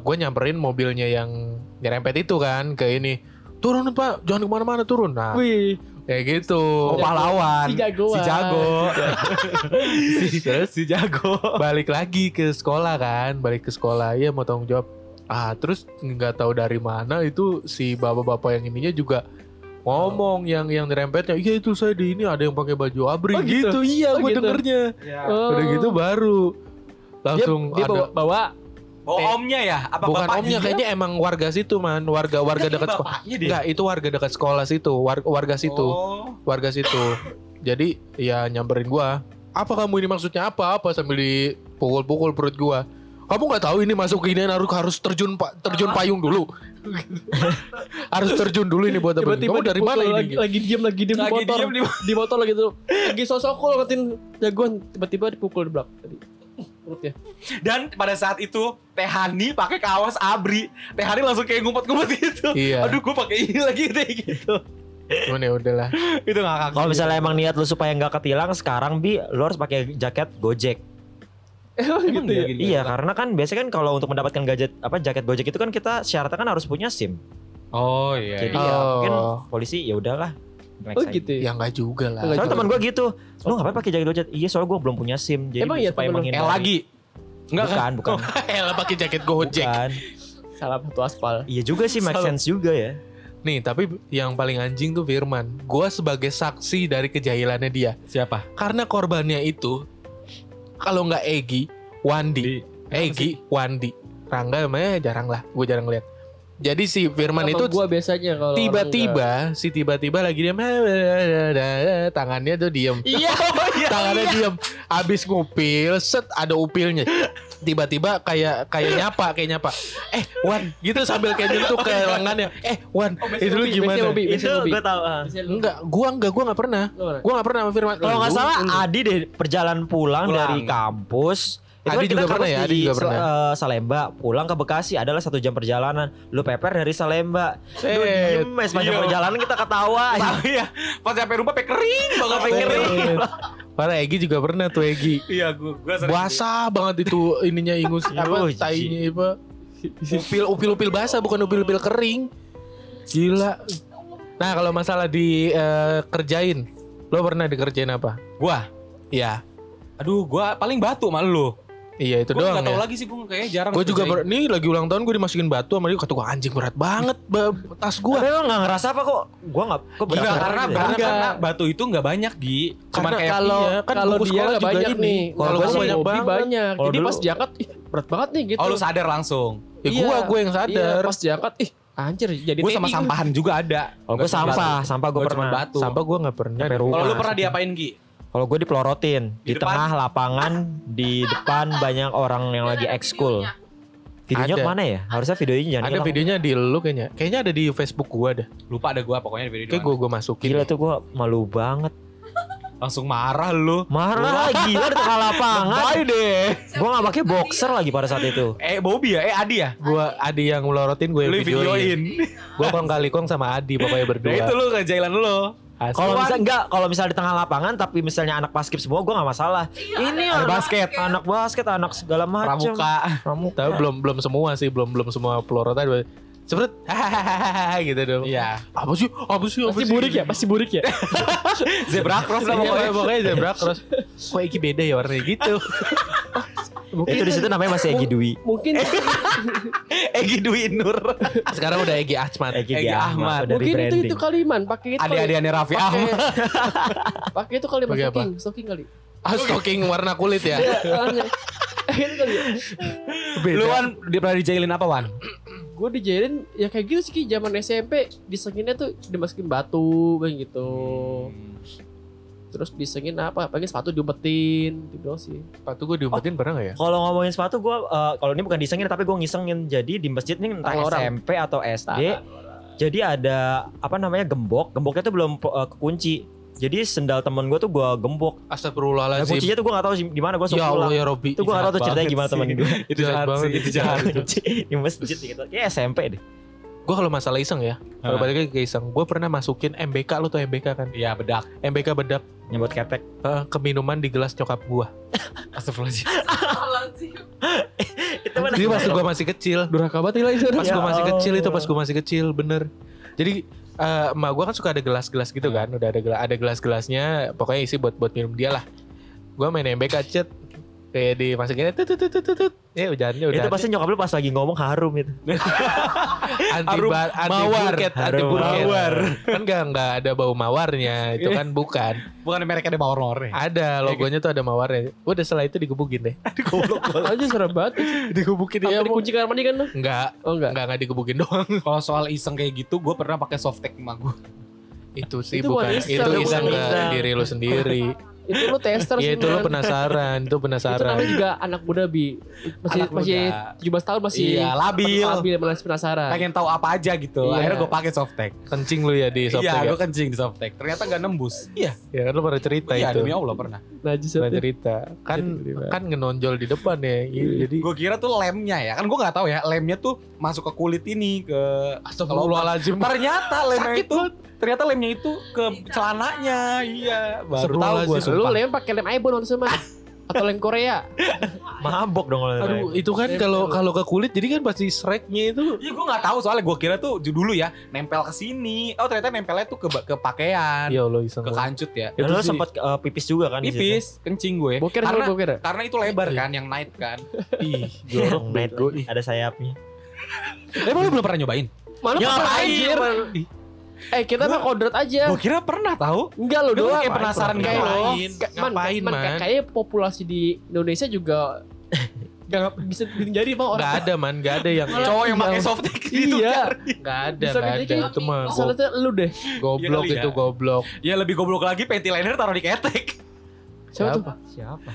Speaker 1: gue nyamperin mobilnya yang nyerempet itu kan ke ini turun pak jangan ke mana-mana turun nah
Speaker 2: Wih,
Speaker 1: kayak gitu
Speaker 3: Oh pahlawan.
Speaker 2: Si jagoan.
Speaker 3: Si jago.
Speaker 1: si, terus
Speaker 3: si jago.
Speaker 1: balik lagi ke sekolah kan balik ke sekolah ya mau tanggung jawab ah terus nggak tahu dari mana itu si bapak-bapak yang ininya juga ngomong yang yang dirempetnya iya itu saya di ini ada yang pakai baju abri
Speaker 2: Oh, gitu?
Speaker 1: gitu. iya
Speaker 2: Oh,
Speaker 1: gue
Speaker 2: gitu.
Speaker 1: dengernya
Speaker 2: Oh.
Speaker 1: udah gitu baru
Speaker 2: dia,
Speaker 1: langsung
Speaker 2: dia
Speaker 1: ada
Speaker 2: bawa, bawa
Speaker 3: Oh omnya ya? Apa
Speaker 1: bukan
Speaker 3: bapaknya?
Speaker 1: omnya kayaknya emang warga situ man. Warga warga dekat sekolah. enggak itu warga dekat sekolah situ. Warga, warga situ.
Speaker 3: Oh.
Speaker 1: warga situ. Jadi ya nyamperin gua. Apa kamu ini maksudnya apa? Apa sambil dipukul-pukul perut gua? Kamu nggak tahu ini masuk ke ini harus harus terjun pak terjun payung dulu? Harus terjun dulu ini buat apa?
Speaker 2: Tiba-tiba
Speaker 1: kamu dari mana
Speaker 2: dipukul,
Speaker 1: ini?
Speaker 2: lagi, lagi diem lagi diem
Speaker 3: Lagi
Speaker 2: di motor.
Speaker 3: diem di-
Speaker 2: di motor lagi tuh. Lagi sosok cool ngatin jagoan. Tiba-tiba dipukul di belakang tadi perutnya
Speaker 3: Dan pada saat itu Tehani pakai kaos abri. Tehani langsung kayak ngumpet-ngumpet gitu.
Speaker 1: Iya.
Speaker 3: Aduh gue pakai ini lagi kayak gitu.
Speaker 1: cuman ya udahlah
Speaker 3: itu ngakak.
Speaker 4: Kalau misalnya emang niat lu supaya nggak ketilang sekarang bi lu harus pakai jaket Gojek.
Speaker 2: emang gitu ya
Speaker 3: gitu?
Speaker 4: Iya, karena kan biasanya kan kalau untuk mendapatkan gadget apa jaket Gojek itu kan kita syaratnya kan harus punya SIM.
Speaker 3: Oh iya.
Speaker 4: Jadi
Speaker 1: iya.
Speaker 4: ya
Speaker 1: Oh.
Speaker 4: mungkin polisi ya udahlah. Next
Speaker 2: oh
Speaker 4: aja.
Speaker 2: gitu ya
Speaker 1: ya nggak juga lah
Speaker 4: Soalnya teman gue gitu, lu ngapain pakai jaket Gojek? Iya, soalnya gue belum punya SIM. Jadi
Speaker 2: Emang iya
Speaker 4: supaya menghindari.
Speaker 3: Eh lagi. Enggak kan?
Speaker 4: bukan, bukan.
Speaker 1: Elah pakai jaket gojek
Speaker 4: bukan.
Speaker 2: salah satu aspal
Speaker 4: Iya juga sih, make
Speaker 1: Salah.
Speaker 4: sense juga ya.
Speaker 1: nih tapi yang paling anjing tuh Firman gua sebagai saksi dari kejahilannya dia
Speaker 3: Siapa?
Speaker 1: karena korbannya itu kalau nggak Egi Wandi Egi Wandi Rangga emangnya jarang lah gue jarang lihat jadi si Firman itu
Speaker 2: gua biasanya kalau
Speaker 1: tiba-tiba si tiba-tiba lagi diam tangannya tuh diem
Speaker 4: Iya,
Speaker 1: tangannya diem abis ngupil set ada upilnya tiba-tiba kayak kayak nyapa kayak nyapa eh Wan gitu sambil kayak nyentuh ke lengannya eh Wan itu lu gimana
Speaker 2: Bobby,
Speaker 4: itu gue tahu. ah.
Speaker 2: Lu.
Speaker 1: enggak gua enggak gua nggak pernah gua nggak pernah sama Firman
Speaker 4: Kalau nggak
Speaker 1: Lu-
Speaker 4: salah. Adi deh perjalanan pulang,
Speaker 3: Pulang.
Speaker 4: dari kampus. Itu
Speaker 1: Adi
Speaker 4: kan
Speaker 1: juga
Speaker 4: kita
Speaker 1: pernah ya, Adi
Speaker 4: di
Speaker 1: juga pernah.
Speaker 4: eh, Salemba, pulang ke Bekasi adalah satu jam perjalanan. Lu peper dari Salemba. Lu diem, sepanjang
Speaker 3: iya.
Speaker 4: perjalanan kita ketawa.
Speaker 3: Tahu ya. Pas sampai rumah pe kering banget pe kering.
Speaker 1: Para Egi juga pernah tuh Egi
Speaker 3: Iya, gua gua sering.
Speaker 1: basah banget itu ininya ingus apa tainya apa upil upil upil basah bukan upil upil kering gila nah kalau masalah di eh, kerjain lo pernah dikerjain apa
Speaker 3: Gua.
Speaker 1: Iya
Speaker 3: Aduh, gua paling batu sama lu.
Speaker 1: Iya itu
Speaker 3: Gua
Speaker 1: doang
Speaker 3: enggak tahu
Speaker 1: ya
Speaker 3: lagi sih gua kayaknya jarang.
Speaker 1: gue juga ber- nih lagi ulang tahun gue dimasukin batu sama dia kata gue anjing berat banget ba- tas gue
Speaker 4: Tapi emang gak ngerasa apa kok? Gua gak, kok berat
Speaker 3: Enggak,
Speaker 4: banget
Speaker 3: karena,
Speaker 4: gitu ya?
Speaker 3: karena, karena batu itu enggak banyak di Cuman
Speaker 1: Karena
Speaker 3: kayak
Speaker 2: kalau
Speaker 1: iya, kan
Speaker 2: kalau dia nggak
Speaker 1: juga
Speaker 2: banyak
Speaker 1: ini.
Speaker 2: nih
Speaker 1: Kalau gua banyak banget.
Speaker 2: banyak
Speaker 4: Kalau
Speaker 2: jadi
Speaker 4: dulu-
Speaker 2: pas diangkat ih berat banget nih gitu
Speaker 3: Oh lu sadar langsung.
Speaker 1: ya gue
Speaker 2: Iya.
Speaker 1: gue yang
Speaker 2: iya,
Speaker 1: sadar
Speaker 2: pas diangkat ih anjir jadi
Speaker 3: Gue sama sampahan juga ada.
Speaker 4: Kalau gue
Speaker 3: Nggak
Speaker 4: sampah, sampah gue pernah.
Speaker 3: batu.
Speaker 1: sampah gue nggak pernah.
Speaker 3: Kalau lu pernah diapain Gi?
Speaker 4: Kalau gue dipelorotin di,
Speaker 3: Di depan?
Speaker 4: tengah lapangan di depan banyak orang yang lagi ekskul. Videonya
Speaker 1: Ada.
Speaker 4: ke mana ya? Harusnya videonya jangan
Speaker 1: ada
Speaker 4: hilang.
Speaker 1: videonya di lu kayaknya kayaknya ada di Facebook gue dah
Speaker 3: Lupa ada gua pokoknya di video
Speaker 1: kayak gue gue masukin
Speaker 4: Gila tuh gue malu banget.
Speaker 3: Langsung marah lu.
Speaker 4: Marah gila di tengah lapangan.
Speaker 3: Bye deh.
Speaker 4: Gue gak pakai boxer lagi pada saat itu.
Speaker 3: Eh Bobby ya? Eh Adi ya?
Speaker 1: gue Adi yang melorotin gue videoin
Speaker 3: videoin.
Speaker 1: gue kong kali kong sama Adi pokoknya
Speaker 3: Nah
Speaker 1: berdua
Speaker 3: itu lu kejailan lu.
Speaker 4: Kalau misalnya enggak, kalau misalnya di tengah lapangan tapi misalnya anak basket semua gue nggak masalah. Ini
Speaker 3: Ada
Speaker 4: anak
Speaker 3: basket.
Speaker 4: anak basket, anak segala macam.
Speaker 3: Pramuka.
Speaker 4: Pramuka.
Speaker 1: Tapi belum belum semua sih, belum belum semua pelorot tadi. Cepet, hahaha gitu dong.
Speaker 3: Iya.
Speaker 1: Apa sih? Apa sih? Apa
Speaker 2: Pasti
Speaker 1: sih?
Speaker 2: burik ya, pasti burik ya.
Speaker 3: Zebra cross lah
Speaker 1: Iya,
Speaker 3: pokoknya.
Speaker 1: pokoknya zebra cross. Kok Iki beda ya warnanya gitu.
Speaker 4: Itu di situ namanya masih Egi Dwi.
Speaker 2: Mungkin
Speaker 3: Egi Dwi Nur.
Speaker 1: Sekarang udah Egi Ahmad.
Speaker 4: Egi,
Speaker 3: Egi Ahmad.
Speaker 4: udah
Speaker 2: mungkin itu itu kali man, pakai itu. kali.
Speaker 3: Adik-adikannya Raffi Ahmad.
Speaker 2: Pakai itu kali
Speaker 1: Pakai
Speaker 2: Pakai
Speaker 1: apa?
Speaker 2: stocking, stocking kali.
Speaker 1: Ah, stocking warna kulit ya.
Speaker 2: Iya, aneh. itu kali ya.
Speaker 3: Lu Wan di pernah dijailin apa Wan?
Speaker 2: Gue dijailin ya kayak gitu sih Ki. zaman SMP disenginnya tuh dimasukin batu kayak gitu. Terus disengin apa? Pakai sepatu diumpetin gitu doang sih.
Speaker 1: Sepatu gue diumpetin pernah gak ya?
Speaker 4: Kalau ngomongin sepatu gue, kalau ini bukan disengin tapi gue ngisengin. Jadi di masjid nih entah
Speaker 2: Tangan orang.
Speaker 4: SMP atau SD, jadi ada apa namanya gembok. Gemboknya tuh belum uh, kekunci. Jadi sendal temen gue tuh gue gembok. Nah,
Speaker 1: Astagfirullahaladzim.
Speaker 4: kuncinya tuh gue gak tahu di mana gue
Speaker 1: Ya Allah ya Robby.
Speaker 4: Itu gue gak tahu tuh ceritanya gimana temen gue.
Speaker 3: Itu
Speaker 1: Jahat banget,
Speaker 3: sih,
Speaker 1: itu
Speaker 3: jahat.
Speaker 4: Di masjid gitu. Kayak SMP deh.
Speaker 1: Gue kalau masalah iseng ya. Kalau balik lagi ke iseng. Gue pernah masukin MBK lu tuh MBK kan.
Speaker 3: Iya bedak.
Speaker 1: MBK bedak
Speaker 4: Nyebut ketek.
Speaker 1: ke minuman di gelas nyokap gue.
Speaker 3: Astagfirullahaladzim.
Speaker 4: Itu mana?
Speaker 1: Jadi pas gue masih kecil.
Speaker 2: Durhaka banget lah itu.
Speaker 1: Pas
Speaker 4: Ya
Speaker 1: gue masih kecil itu pas gue masih kecil bener. Jadi eh, emak gue kan suka ada gelas-gelas gitu kan. Udah ada gelas ada gelas-gelasnya. Pokoknya isi buat buat minum dia lah. Gue main MBK cet kayak dimasukin tut tut tut tut tut. Ya hujannya udah
Speaker 4: Itu pasti nyokap lu pas lagi ngomong harum itu.
Speaker 1: anti
Speaker 3: Harum
Speaker 1: ba- anti
Speaker 3: mawar.
Speaker 1: anti
Speaker 3: mawar.
Speaker 1: Kan enggak enggak ada bau mawarnya, itu kan bukan.
Speaker 3: Bukan mereknya ada mawar mawarnya.
Speaker 1: Ada logonya tuh ada mawarnya. Udah setelah itu digebukin deh.
Speaker 2: Aja serem banget.
Speaker 1: digebukin
Speaker 2: Ya dikunci kamar mandi kan lu?
Speaker 1: Enggak,
Speaker 2: Oh enggak.
Speaker 1: enggak enggak digebukin doang.
Speaker 3: Kalau soal iseng kayak gitu, gue pernah pakai softtek emak gue.
Speaker 1: Itu sih
Speaker 2: Itu
Speaker 1: bukan
Speaker 2: bukan iseng,
Speaker 1: itu
Speaker 2: bukan
Speaker 1: iseng ke
Speaker 4: iseng.
Speaker 1: diri lu sendiri.
Speaker 2: Itu lu tester
Speaker 1: Ya
Speaker 2: sih.
Speaker 1: itu lu penasaran, itu
Speaker 2: Itu
Speaker 1: penasaran.
Speaker 2: namanya juga anak muda bi masih
Speaker 3: Anak
Speaker 2: masih
Speaker 3: muda.
Speaker 2: 17 tahun masih
Speaker 3: Iya, labil.
Speaker 2: labil masih penasaran.
Speaker 3: Pengen tahu apa aja gitu.
Speaker 2: Iya.
Speaker 3: Akhirnya gue pakai softtek.
Speaker 1: Kencing lu ya di
Speaker 3: Iya,
Speaker 1: softtek.
Speaker 3: gue
Speaker 1: ya?
Speaker 3: kencing di softtek. Ternyata nggak nembus. Iya.
Speaker 1: Ya kan lu pernah cerita
Speaker 3: Iya,
Speaker 1: itu.
Speaker 3: demi Allah pernah.
Speaker 2: Najis
Speaker 1: Pernah cerita. Kan
Speaker 2: Jadi-
Speaker 1: kan ngenonjol di depan ya. gitu. Jadi
Speaker 3: Gue kira tuh lemnya ya. Kan gue nggak tahu ya. Lemnya tuh masuk ke kulit ini ke
Speaker 1: Astagfirullahaladzim.
Speaker 3: Ternyata lemnya itu ternyata lemnya itu ke celananya. Iya, baru tahu gue.
Speaker 2: Lu lem pakai lem Aibon waktu sama atau lem Korea.
Speaker 4: Mabok dong kalau
Speaker 1: Aduh, itu kan kalau kalau ke kulit jadi kan pasti shreknya itu
Speaker 3: Iya gue nggak tahu soalnya gue kira tuh dulu ya nempel ke sini. Oh ternyata nempelnya tuh ke ke pakaian,
Speaker 1: ya Allah iseng
Speaker 3: ke kancut ya.
Speaker 4: Dan
Speaker 1: Itu
Speaker 4: lu
Speaker 1: sih.
Speaker 4: sempat uh, pipis juga kan di situ?
Speaker 3: Pipis, kencing gue.
Speaker 2: Boker
Speaker 3: karena
Speaker 2: sama boker.
Speaker 3: karena itu lebar
Speaker 1: Iya.
Speaker 3: kan yang night kan.
Speaker 1: ih
Speaker 4: Yang
Speaker 1: jorok
Speaker 4: night
Speaker 1: ih.
Speaker 4: ada sayapnya.
Speaker 3: Eh, Emang lu belum pernah nyobain?
Speaker 2: Mana
Speaker 4: Ya,
Speaker 2: pernah anjir? Eh kita mah kodrat aja.
Speaker 3: Gue kira pernah tahu.
Speaker 2: Enggak lo
Speaker 3: Lu
Speaker 2: doang.
Speaker 3: kayak penasaran
Speaker 2: Kayak-
Speaker 3: loh.
Speaker 1: Ngapain?
Speaker 2: Man,
Speaker 1: Ngapain,
Speaker 2: man,
Speaker 1: man?
Speaker 2: Kayaknya populasi di Indonesia juga Gak bisa jadi bang orang
Speaker 1: Nggak ada man, nggak ada yang
Speaker 3: Cowok yang
Speaker 2: Iya.
Speaker 3: pakai softtek gitu.
Speaker 2: Iya
Speaker 1: nggak ada,
Speaker 2: Bisa
Speaker 1: nggak ada.
Speaker 2: jadi
Speaker 1: Itu mah
Speaker 2: Soalnya lu deh
Speaker 1: goblok
Speaker 3: Iya kali
Speaker 1: itu
Speaker 3: ya.
Speaker 1: goblok.
Speaker 3: Ya lebih goblok lagi panty liner taruh di ketek.
Speaker 2: Siapa tuh?
Speaker 4: Siapa?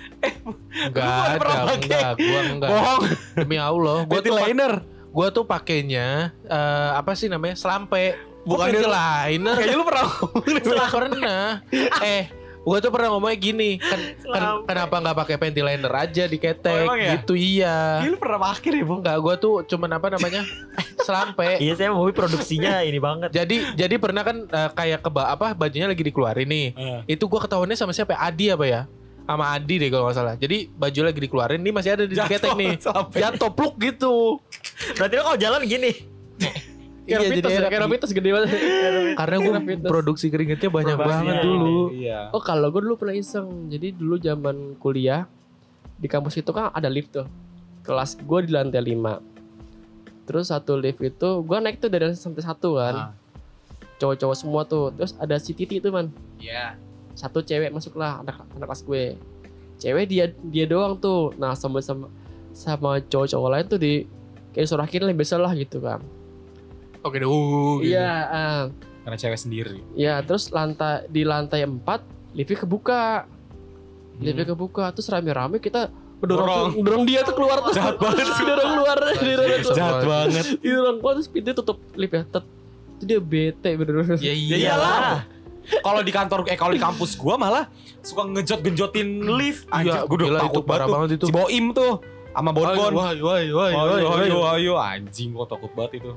Speaker 1: Enggak
Speaker 3: Lu
Speaker 1: ada, enggak, gua enggak.
Speaker 3: Bohong.
Speaker 1: Demi Allah, gua
Speaker 3: Panty liner.
Speaker 1: gua tuh pakainya eh, apa sih namanya? Selampe.
Speaker 3: Bukan
Speaker 1: liner.
Speaker 3: Kayaknya lu pernah
Speaker 1: Nggak pernah. Eh, gua tuh pernah ngomongnya gini, kan, kan kenapa nggak pakai panty liner aja di ketek?
Speaker 3: Oh, ya?
Speaker 1: gitu iya.
Speaker 3: Kayaknya lu pernah pakai deh, Bang.
Speaker 1: Enggak, gua tuh cuman apa namanya? selampe.
Speaker 4: Iya saya mau produksinya ini banget.
Speaker 1: Jadi jadi pernah kan eh, kayak keba apa bajunya lagi dikeluarin nih. Itu gua ketahuannya sama siapa? ya? Adi apa ya? Sama Adi deh kalau nggak salah. Jadi baju lagi dikeluarin, ini masih ada di
Speaker 3: Jatuh
Speaker 1: ketek nih. Jatuh pluk gitu.
Speaker 4: Berarti lo kalau jalan gini.
Speaker 2: Kayak
Speaker 1: Iya,
Speaker 2: ya Robitos gede banget.
Speaker 1: Karena gue produksi keringetnya banyak banget dulu.
Speaker 3: Iya.
Speaker 2: Oh kalau gue dulu pernah iseng. Jadi dulu zaman kuliah Di kampus itu kan ada lift tuh. Kelas gue di lantai 5 Terus satu lift itu Gue naik tuh dari sampai satu kan.
Speaker 3: Ah.
Speaker 2: Cowok-cowok semua tuh. Terus ada si Titi tuh man.
Speaker 3: Iya.
Speaker 2: Satu cewek masuklah Anak, anak kelas gue. Cewek dia dia doang tuh. Nah sama sama sama cowok-cowok lain tuh di Kayak sorakin lebih besar lah gitu kan
Speaker 1: Oke deh. Uh, gitu.
Speaker 2: Iya ah.
Speaker 3: Karena cewek sendiri.
Speaker 2: Ya terus lantai di lantai 4 liftnya kebuka liftnya kebuka terus rame-rame kita
Speaker 3: Dorong.
Speaker 2: mendorong dorong dia tuh keluar tuh
Speaker 3: Jahat banget sih.
Speaker 2: dorong keluar dorong keluar
Speaker 3: Jahat banget.
Speaker 2: dorong keluar terus pintu tutup lift ya Tet. itu dia bete bener-bener
Speaker 1: Ya
Speaker 3: Ya
Speaker 1: iyalah.
Speaker 3: iyalah. Kalau di kantor eh kalau di kampus gua malah suka ngejot-genjotin lift.
Speaker 1: Iya,
Speaker 3: Anjir, gua udah
Speaker 1: gila,
Speaker 3: takut
Speaker 1: itu
Speaker 3: banget
Speaker 1: banget itu.
Speaker 3: Si Boim tuh sama Bonbon.
Speaker 1: Wah, wah, wah, wah,
Speaker 3: Ayo,
Speaker 1: wah,
Speaker 3: ayo,
Speaker 1: wah.
Speaker 3: ayo, anjing gua takut banget itu.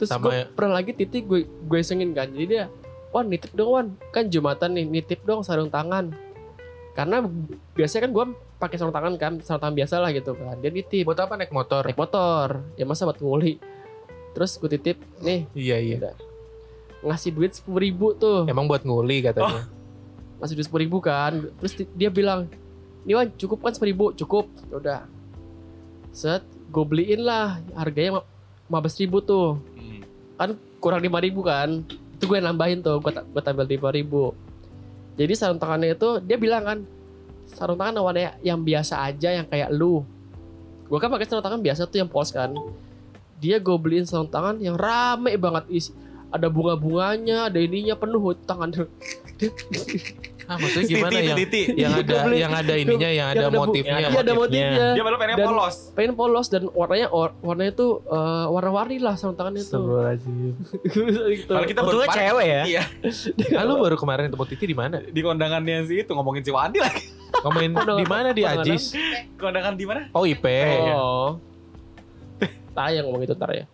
Speaker 2: Terus
Speaker 1: Sama
Speaker 2: gue
Speaker 1: ya.
Speaker 2: pernah lagi titik gue gue isengin kan. Jadi dia Wan nitip dong Wan. Kan jumatan nih nitip dong sarung tangan. Karena biasanya kan gue pakai sarung tangan kan sarung tangan biasa lah gitu kan. Dia nitip.
Speaker 1: Buat apa naik motor?
Speaker 2: naik motor. Ya masa buat nguli terus gue titip nih
Speaker 1: Iya iya.
Speaker 2: udah ngasih duit sepuluh ribu tuh.
Speaker 1: Emang buat nguli katanya.
Speaker 2: ngasih duit sepuluh ribu kan. Terus di- dia bilang nih Wan cukup kan sepuluh ribu? Cukup. Ya udah. Set gue beliin lah harganya lima belas ribu tuh. Kan kurang lima ribu kan. Itu gue nambahin tuh gue, gue tambah lima ribu. Jadi sarung tangannya itu dia bilang kan sarung tangan warnanya yang biasa aja yang kayak lu. Gue kan pakai sarung tangan biasa tuh yang polos kan. Dia gue beliin sarung tangan yang rame banget isi ada bunga-bunganya ada ininya penuh tangan
Speaker 1: Ah, maksudnya gimana
Speaker 3: Titi,
Speaker 1: yang
Speaker 3: titi.
Speaker 1: yang ada yang ada ininya, yang
Speaker 2: yang
Speaker 1: ada motifnya.
Speaker 2: iya ada motifnya
Speaker 3: Dia malah pengen
Speaker 2: Dan-
Speaker 3: polos.
Speaker 2: pengen polos dan warnanya or- warnanya tuh eh, warna-warni lah sarung tangannya tuh
Speaker 1: Astagfirullahaladzim.
Speaker 2: gitu.
Speaker 3: Kalau kita baru kemarin-
Speaker 4: cewek ya.
Speaker 3: Iya.
Speaker 1: Ah, lu baru kemarin ketemu Titi di mana?
Speaker 3: Di kondangannya sih itu ngomongin si Wandi lagi.
Speaker 1: Ngomongin di mana di
Speaker 2: Kondangan
Speaker 1: Ajis?
Speaker 3: Kondangan di mana?
Speaker 1: Oh IP.
Speaker 2: oh tayang ngomong itu ntar ya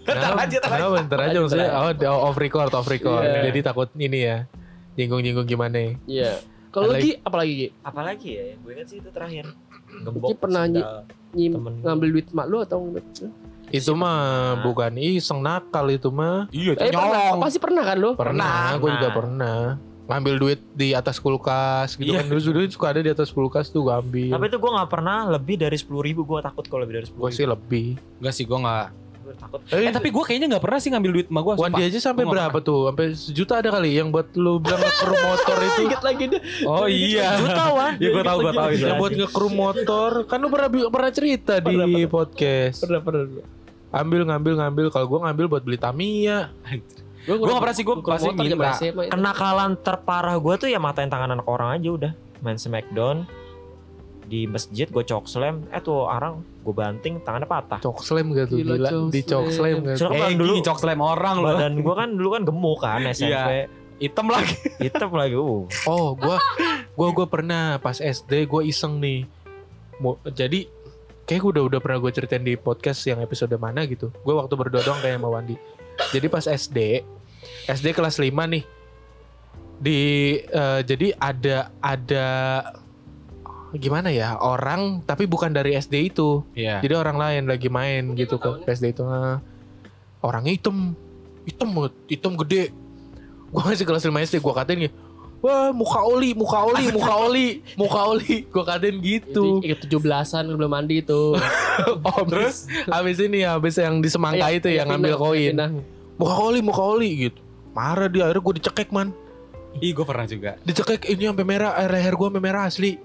Speaker 3: Ntar aja, ntar aja.
Speaker 1: Kenapa? Ntar aja maksudnya.
Speaker 2: aja.
Speaker 1: Oh, off record, off record.
Speaker 2: Iya.
Speaker 1: Jadi takut ini ya. Nyinggung-nyinggung gimana
Speaker 2: Iya. Kalau lagi apalagi Gi?
Speaker 4: Apalagi ya, gue ingat sih itu terakhir. Gembok.
Speaker 2: Pernah ny-. Nyim,
Speaker 4: Temen.
Speaker 2: ngambil duit mak lu atau ngambil
Speaker 1: Itu mah bukan iseng nakal itu mah.
Speaker 3: Iya, itu
Speaker 2: Eh, pernah.
Speaker 3: nyolong.
Speaker 2: Pasti pernah kan lu?
Speaker 1: Pernah, gue juga
Speaker 4: Pernah.
Speaker 1: pernah. Ngambil duit di atas kulkas gitu
Speaker 3: Iya.
Speaker 1: kan. Dulu dulu suka ada di atas kulkas tuh gue ambil.
Speaker 4: Tapi itu gue gak pernah lebih dari sepuluh ribu. Gue takut kalau lebih dari sepuluh
Speaker 1: Gue sih lebih.
Speaker 3: Enggak sih, gua enggak.
Speaker 4: Gue takut.
Speaker 3: Eh, tapi gua kayaknya enggak pernah sih ngambil duit sama gua.
Speaker 1: Wandi aja sampai
Speaker 3: nggak
Speaker 1: berapa tuh? Sampai sejuta ada kali yang buat lu bilang nge-crew motor itu.
Speaker 2: Ingat lagi deh.
Speaker 3: Oh iya.
Speaker 4: Jutawan.
Speaker 3: Iya, gua tahu, gua tahu itu.
Speaker 1: Yang buat nge-crew motor kan lu pernah pernah cerita di
Speaker 2: Pernah, pernah.
Speaker 1: podcast.
Speaker 2: Pernah pernah.
Speaker 1: Ambil ngambil ngambil kalau gua ngambil buat beli Tamiya.
Speaker 2: Gua
Speaker 3: Gua nggak pernah sih, gua pasti minta.
Speaker 4: Kenakalan terparah gue tuh ya matain tangan anak orang aja udah. Main Smackdown di masjid gue cok slam eh tuh orang gue banting tangannya patah
Speaker 1: Cok slam gak tuh
Speaker 2: Gila,
Speaker 1: gila,
Speaker 2: cok
Speaker 1: di cok
Speaker 2: slam.
Speaker 1: slam gak tuh?
Speaker 4: Soalnya
Speaker 3: Eh,
Speaker 4: kan dulu
Speaker 3: cok slam orang loh.
Speaker 4: badan gue kan dulu kan gemuk kan SMP
Speaker 3: Hitam lagi.
Speaker 4: hitam lagi uh
Speaker 1: Oh, gua gua gua pernah pas SD gua iseng nih. Mau jadi kayak gua udah udah pernah gue ceritain di podcast yang episode mana gitu. Gue waktu berdua doang kayak sama Wandi. Jadi pas SD, SD kelas 5 nih. Di eh, jadi ada ada gimana ya orang tapi bukan dari SD itu.
Speaker 3: Iya.
Speaker 1: Jadi orang lain lagi main gitu ke SD itu. Nah, orangnya hitam. Hitam banget, hitam gede. Gua masih kelas 5 SD, gua katain gitu. Wah, muka oli, muka oli, muka oli, muka oli. Gua katain gitu.
Speaker 2: Itu ikut 17-an belum mandi itu.
Speaker 1: Oh, terus habis ini ya, habis yang di semangka itu yang ngambil koin. Muka oli, muka oli gitu. Marah dia, akhirnya gua dicekek man.
Speaker 3: Ih, gua pernah juga.
Speaker 1: Dicekek ini sampai merah, eh, leher gua sampai merah asli.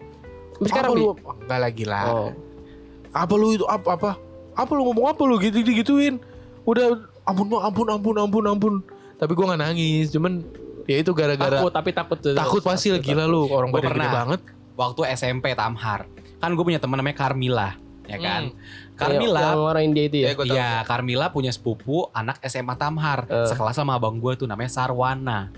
Speaker 2: Sekarang
Speaker 1: apa lu? Enggak lagi lah.
Speaker 2: Oh.
Speaker 1: apa lu itu apa apa apa lu ngomong apa lu gitu gituin udah ampun Bang, ampun ampun ampun ampun tapi gua nggak nangis cuman ya itu gara-gara
Speaker 2: Takut tapi takut tuh.
Speaker 1: takut pasti
Speaker 2: Takut,
Speaker 1: gila lu orang
Speaker 3: Gua
Speaker 1: badan gede
Speaker 3: pernah.
Speaker 1: banget
Speaker 3: Waktu SMP Tamhar. Kan gue punya teman namanya Carmila, ya kan?
Speaker 2: Yang-
Speaker 3: Carmila
Speaker 2: Yang orang India itu ya.
Speaker 1: gua tahu.
Speaker 3: Iya, Carmila punya sepupu anak SMA Tamhar,
Speaker 2: Eh.
Speaker 3: sekelas sama abang gue tuh namanya Sarwana.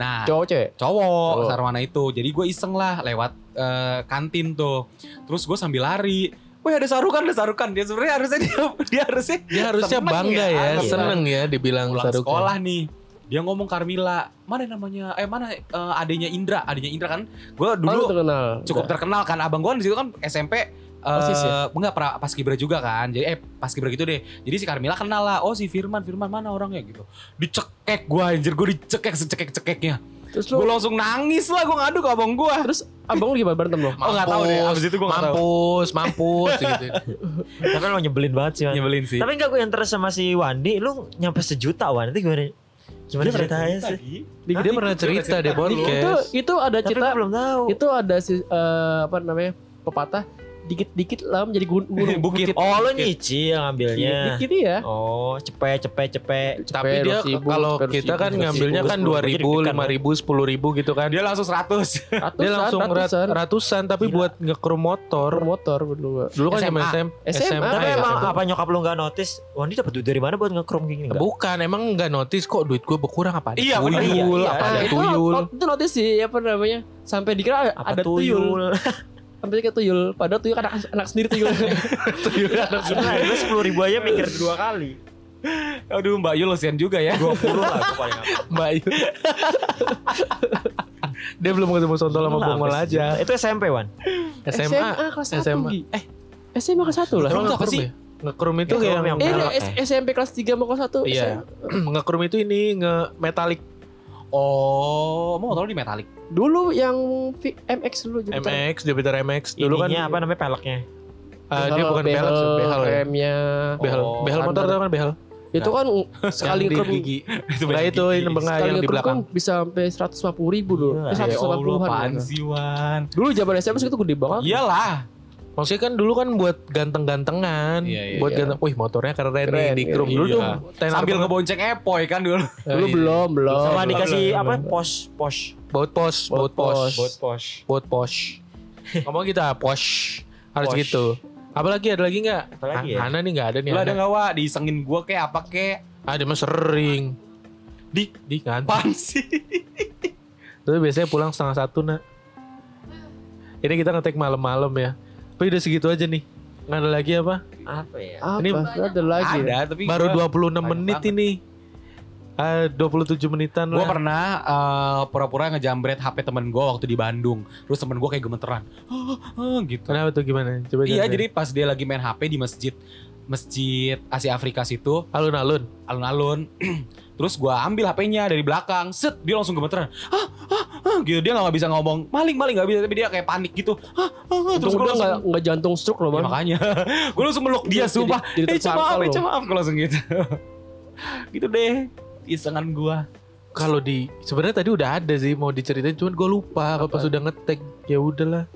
Speaker 3: Nah,
Speaker 2: Cowok cewek.
Speaker 3: cowok
Speaker 2: Cowok.
Speaker 3: Sarwana itu. Jadi gue iseng lah lewat eh, kantin tuh. Terus gue sambil lari. Wih ada sarukan, ada sarukan. Dia sebenarnya harusnya dia, dia harusnya
Speaker 1: dia harusnya
Speaker 3: seneng
Speaker 1: bangga ya,
Speaker 3: anak
Speaker 1: seneng ya dibilang
Speaker 3: pulang
Speaker 1: Sarukan.
Speaker 3: sekolah nih. Dia ngomong Carmila, mana namanya? Eh mana eh, adanya Indra? Adanya Indra kan? Gue
Speaker 2: Dulu
Speaker 3: dulu
Speaker 2: terkenal.
Speaker 3: cukup terkenal kan abang gue di situ kan SMP eh
Speaker 2: Osis ya?
Speaker 3: enggak pra, pas kibra juga kan. Jadi eh pas kibra gitu deh. Jadi si Carmila kenal lah. Oh si Firman Firman mana orangnya gitu. Dicekek gue anjir. Gue dicekek secekek cekeknya
Speaker 2: Terus
Speaker 3: gue
Speaker 2: lu
Speaker 3: langsung nangis lah. Gue ngadu ke abang gue
Speaker 2: terus abang lu gimana? Berantem lo?
Speaker 3: oh nggak tahu deh. Abis itu gue nggak tahu.
Speaker 1: Mampus mampus gitu
Speaker 4: tapi lo nyebelin banget sih Wan.
Speaker 3: nyebelin sih.
Speaker 4: Tapi enggak gue yang terus sama si Wandi. Lu nyampe sejuta Wan. Itu gimana? Gimana ceritanya sih?
Speaker 1: Dia pernah cerita di
Speaker 2: Itu
Speaker 1: podcast.
Speaker 2: itu ada
Speaker 4: tapi
Speaker 2: cerita
Speaker 4: gue belum tahu.
Speaker 2: itu ada si eh, apa namanya pepatah dikit-dikit lah menjadi gun- gunung
Speaker 3: Bukit.
Speaker 4: oh lo nyicil ngambilnya.
Speaker 2: Dikit ya.
Speaker 4: Oh cepet cepet cepet.
Speaker 1: Tapi dia kalau kita kan ngambilnya kan dua ribu lima ribu sepuluh ribu gitu kan.
Speaker 3: Dia langsung 100
Speaker 1: dia langsung rat-
Speaker 2: ratusan.
Speaker 1: ratusan tapi
Speaker 4: Gila.
Speaker 1: buat ngekru motor.
Speaker 2: Motor dulu
Speaker 1: dulu kan
Speaker 3: SMA.
Speaker 1: zaman SM,
Speaker 2: SMA.
Speaker 4: tapi
Speaker 1: ya,
Speaker 4: emang apa nyokap lu nggak notice? Wandi dapat duit dari mana buat ngekrom kayak gini
Speaker 1: bukan emang nggak notice kok duit gue berkurang. Apa ada
Speaker 3: Iya,
Speaker 1: tuyul?
Speaker 4: Iya, iya.
Speaker 1: apa ada
Speaker 2: itu,
Speaker 1: tuyul?
Speaker 2: itu notice sih apa namanya? Sampai dikira ada tuyul. sampai dikira tuyul padahal tuyul kan anak, anak sendiri tuyul
Speaker 1: tuyul anak
Speaker 4: Gila, lu sepuluh ribu aja mikir dua kali
Speaker 3: Aduh Mbak Yul kesian juga ya.
Speaker 4: 20 lah gue paling apa.
Speaker 1: Mbak Ayu. Dia belum ketemu Sontol sama Bongol aja.
Speaker 4: Itu SMP Wan.
Speaker 1: SMA.
Speaker 2: kelas 1
Speaker 1: SMA.
Speaker 2: Eh, SMA kelas 1 lah.
Speaker 3: Tuh apa
Speaker 1: Ngekrum
Speaker 3: sih?
Speaker 1: ya? Ngekrum itu
Speaker 4: Ngekrum
Speaker 1: yang,
Speaker 4: yang
Speaker 2: Eh, SMP kelas 3 mau kelas 1.
Speaker 1: Iya. ngekrum itu ini nge metalik
Speaker 3: Oh, mau motor di metalik.
Speaker 2: Dulu yang V- MX dulu jadi
Speaker 1: MX, Jupiter MX dulu kan
Speaker 4: Ininya apa namanya peleknya?
Speaker 1: ah, dia bukan behel, sih, behel ya.
Speaker 2: remnya.
Speaker 1: Behel,
Speaker 3: Oh,
Speaker 1: behel motor tau kan behel.
Speaker 2: Itu kan sekali
Speaker 1: Yang di
Speaker 2: ngerum
Speaker 1: gigi.
Speaker 3: Itu
Speaker 1: Nah itu ini bengah
Speaker 2: sekali
Speaker 1: yang di
Speaker 2: ngerum
Speaker 1: belakang.
Speaker 2: kan bisa sampai 150 ribu dulu.
Speaker 4: Gila.
Speaker 2: Eh,
Speaker 3: Ya
Speaker 2: 180
Speaker 3: Allah,
Speaker 2: an.
Speaker 3: apaan sih Wan?
Speaker 2: Dulu zaman SMA itu gede banget.
Speaker 3: Iyalah.
Speaker 1: Maksudnya kan dulu kan buat ganteng-gantengan,
Speaker 3: Iya, iya,
Speaker 1: buat
Speaker 2: iya.
Speaker 1: ganteng. Wih motornya keren,
Speaker 2: Keren,
Speaker 1: nih di krum
Speaker 2: iya.
Speaker 1: dulu tuh.
Speaker 3: Iya.
Speaker 1: tenar
Speaker 3: Sambil ngebonceng Epoy kan dulu.
Speaker 2: Dulu
Speaker 1: iya.
Speaker 2: belum, belum.
Speaker 4: Sama dikasih
Speaker 1: belum,
Speaker 4: apa?
Speaker 1: belum.
Speaker 4: Pos, pos.
Speaker 1: Baut pos, baut pos,
Speaker 4: Buat pos.
Speaker 1: baut pos. Ngomong kita pos harus gitu. Apalagi ada lagi nggak?
Speaker 4: Apalagi
Speaker 1: Ah,
Speaker 4: ya?
Speaker 1: Hana nih nggak ada nih.
Speaker 3: Lu ada nggak wa diisengin gua kayak apa kayak?
Speaker 1: Ah dia mah sering.
Speaker 3: Di
Speaker 1: Di kan.
Speaker 3: apaan sih?
Speaker 1: Terus biasanya pulang setengah satu nak. Ini kita ngetek malam-malam ya. Tapi udah segitu aja nih. Nggak ada lagi apa?
Speaker 4: Apa ya?
Speaker 2: Apa?
Speaker 1: Ini
Speaker 2: ada lagi. ya?
Speaker 3: Ada tapi
Speaker 1: Baru
Speaker 3: gua,
Speaker 1: 26
Speaker 3: banyak
Speaker 1: menit
Speaker 3: banget.
Speaker 1: ini. Ah 27 menitan
Speaker 3: Gue
Speaker 1: lah.
Speaker 3: pernah eh, pura-pura ngejambret HP temen gue waktu di Bandung. Terus temen gue kayak gemeteran. "Ah, ah," gitu.
Speaker 1: Kenapa tuh gimana? Coba
Speaker 3: Iya jadi pas dia lagi main HP di masjid masjid Asia Afrika situ
Speaker 1: alun-alun.
Speaker 3: alun-alun. Terus gua ambil HP-nya dari belakang, set dia langsung gemeteran. Ah, ah, ah, gitu dia nggak bisa ngomong maling maling nggak bisa tapi dia kayak panik gitu. Ah, ah, ah. terus gue
Speaker 2: udah
Speaker 3: langsung
Speaker 2: nggak jantung stroke loh
Speaker 3: Ya,
Speaker 2: bang.
Speaker 3: makanya gue langsung meluk dia
Speaker 2: Jadi-
Speaker 3: sumpah.
Speaker 2: jadi
Speaker 3: Eh
Speaker 2: tersangka
Speaker 3: maaf, eh maaf gue langsung gitu. gitu deh isengan gua.
Speaker 1: Kalau di sebenarnya tadi udah ada sih mau diceritain cuman gue lupa kalau pas udah ngetek ya udahlah.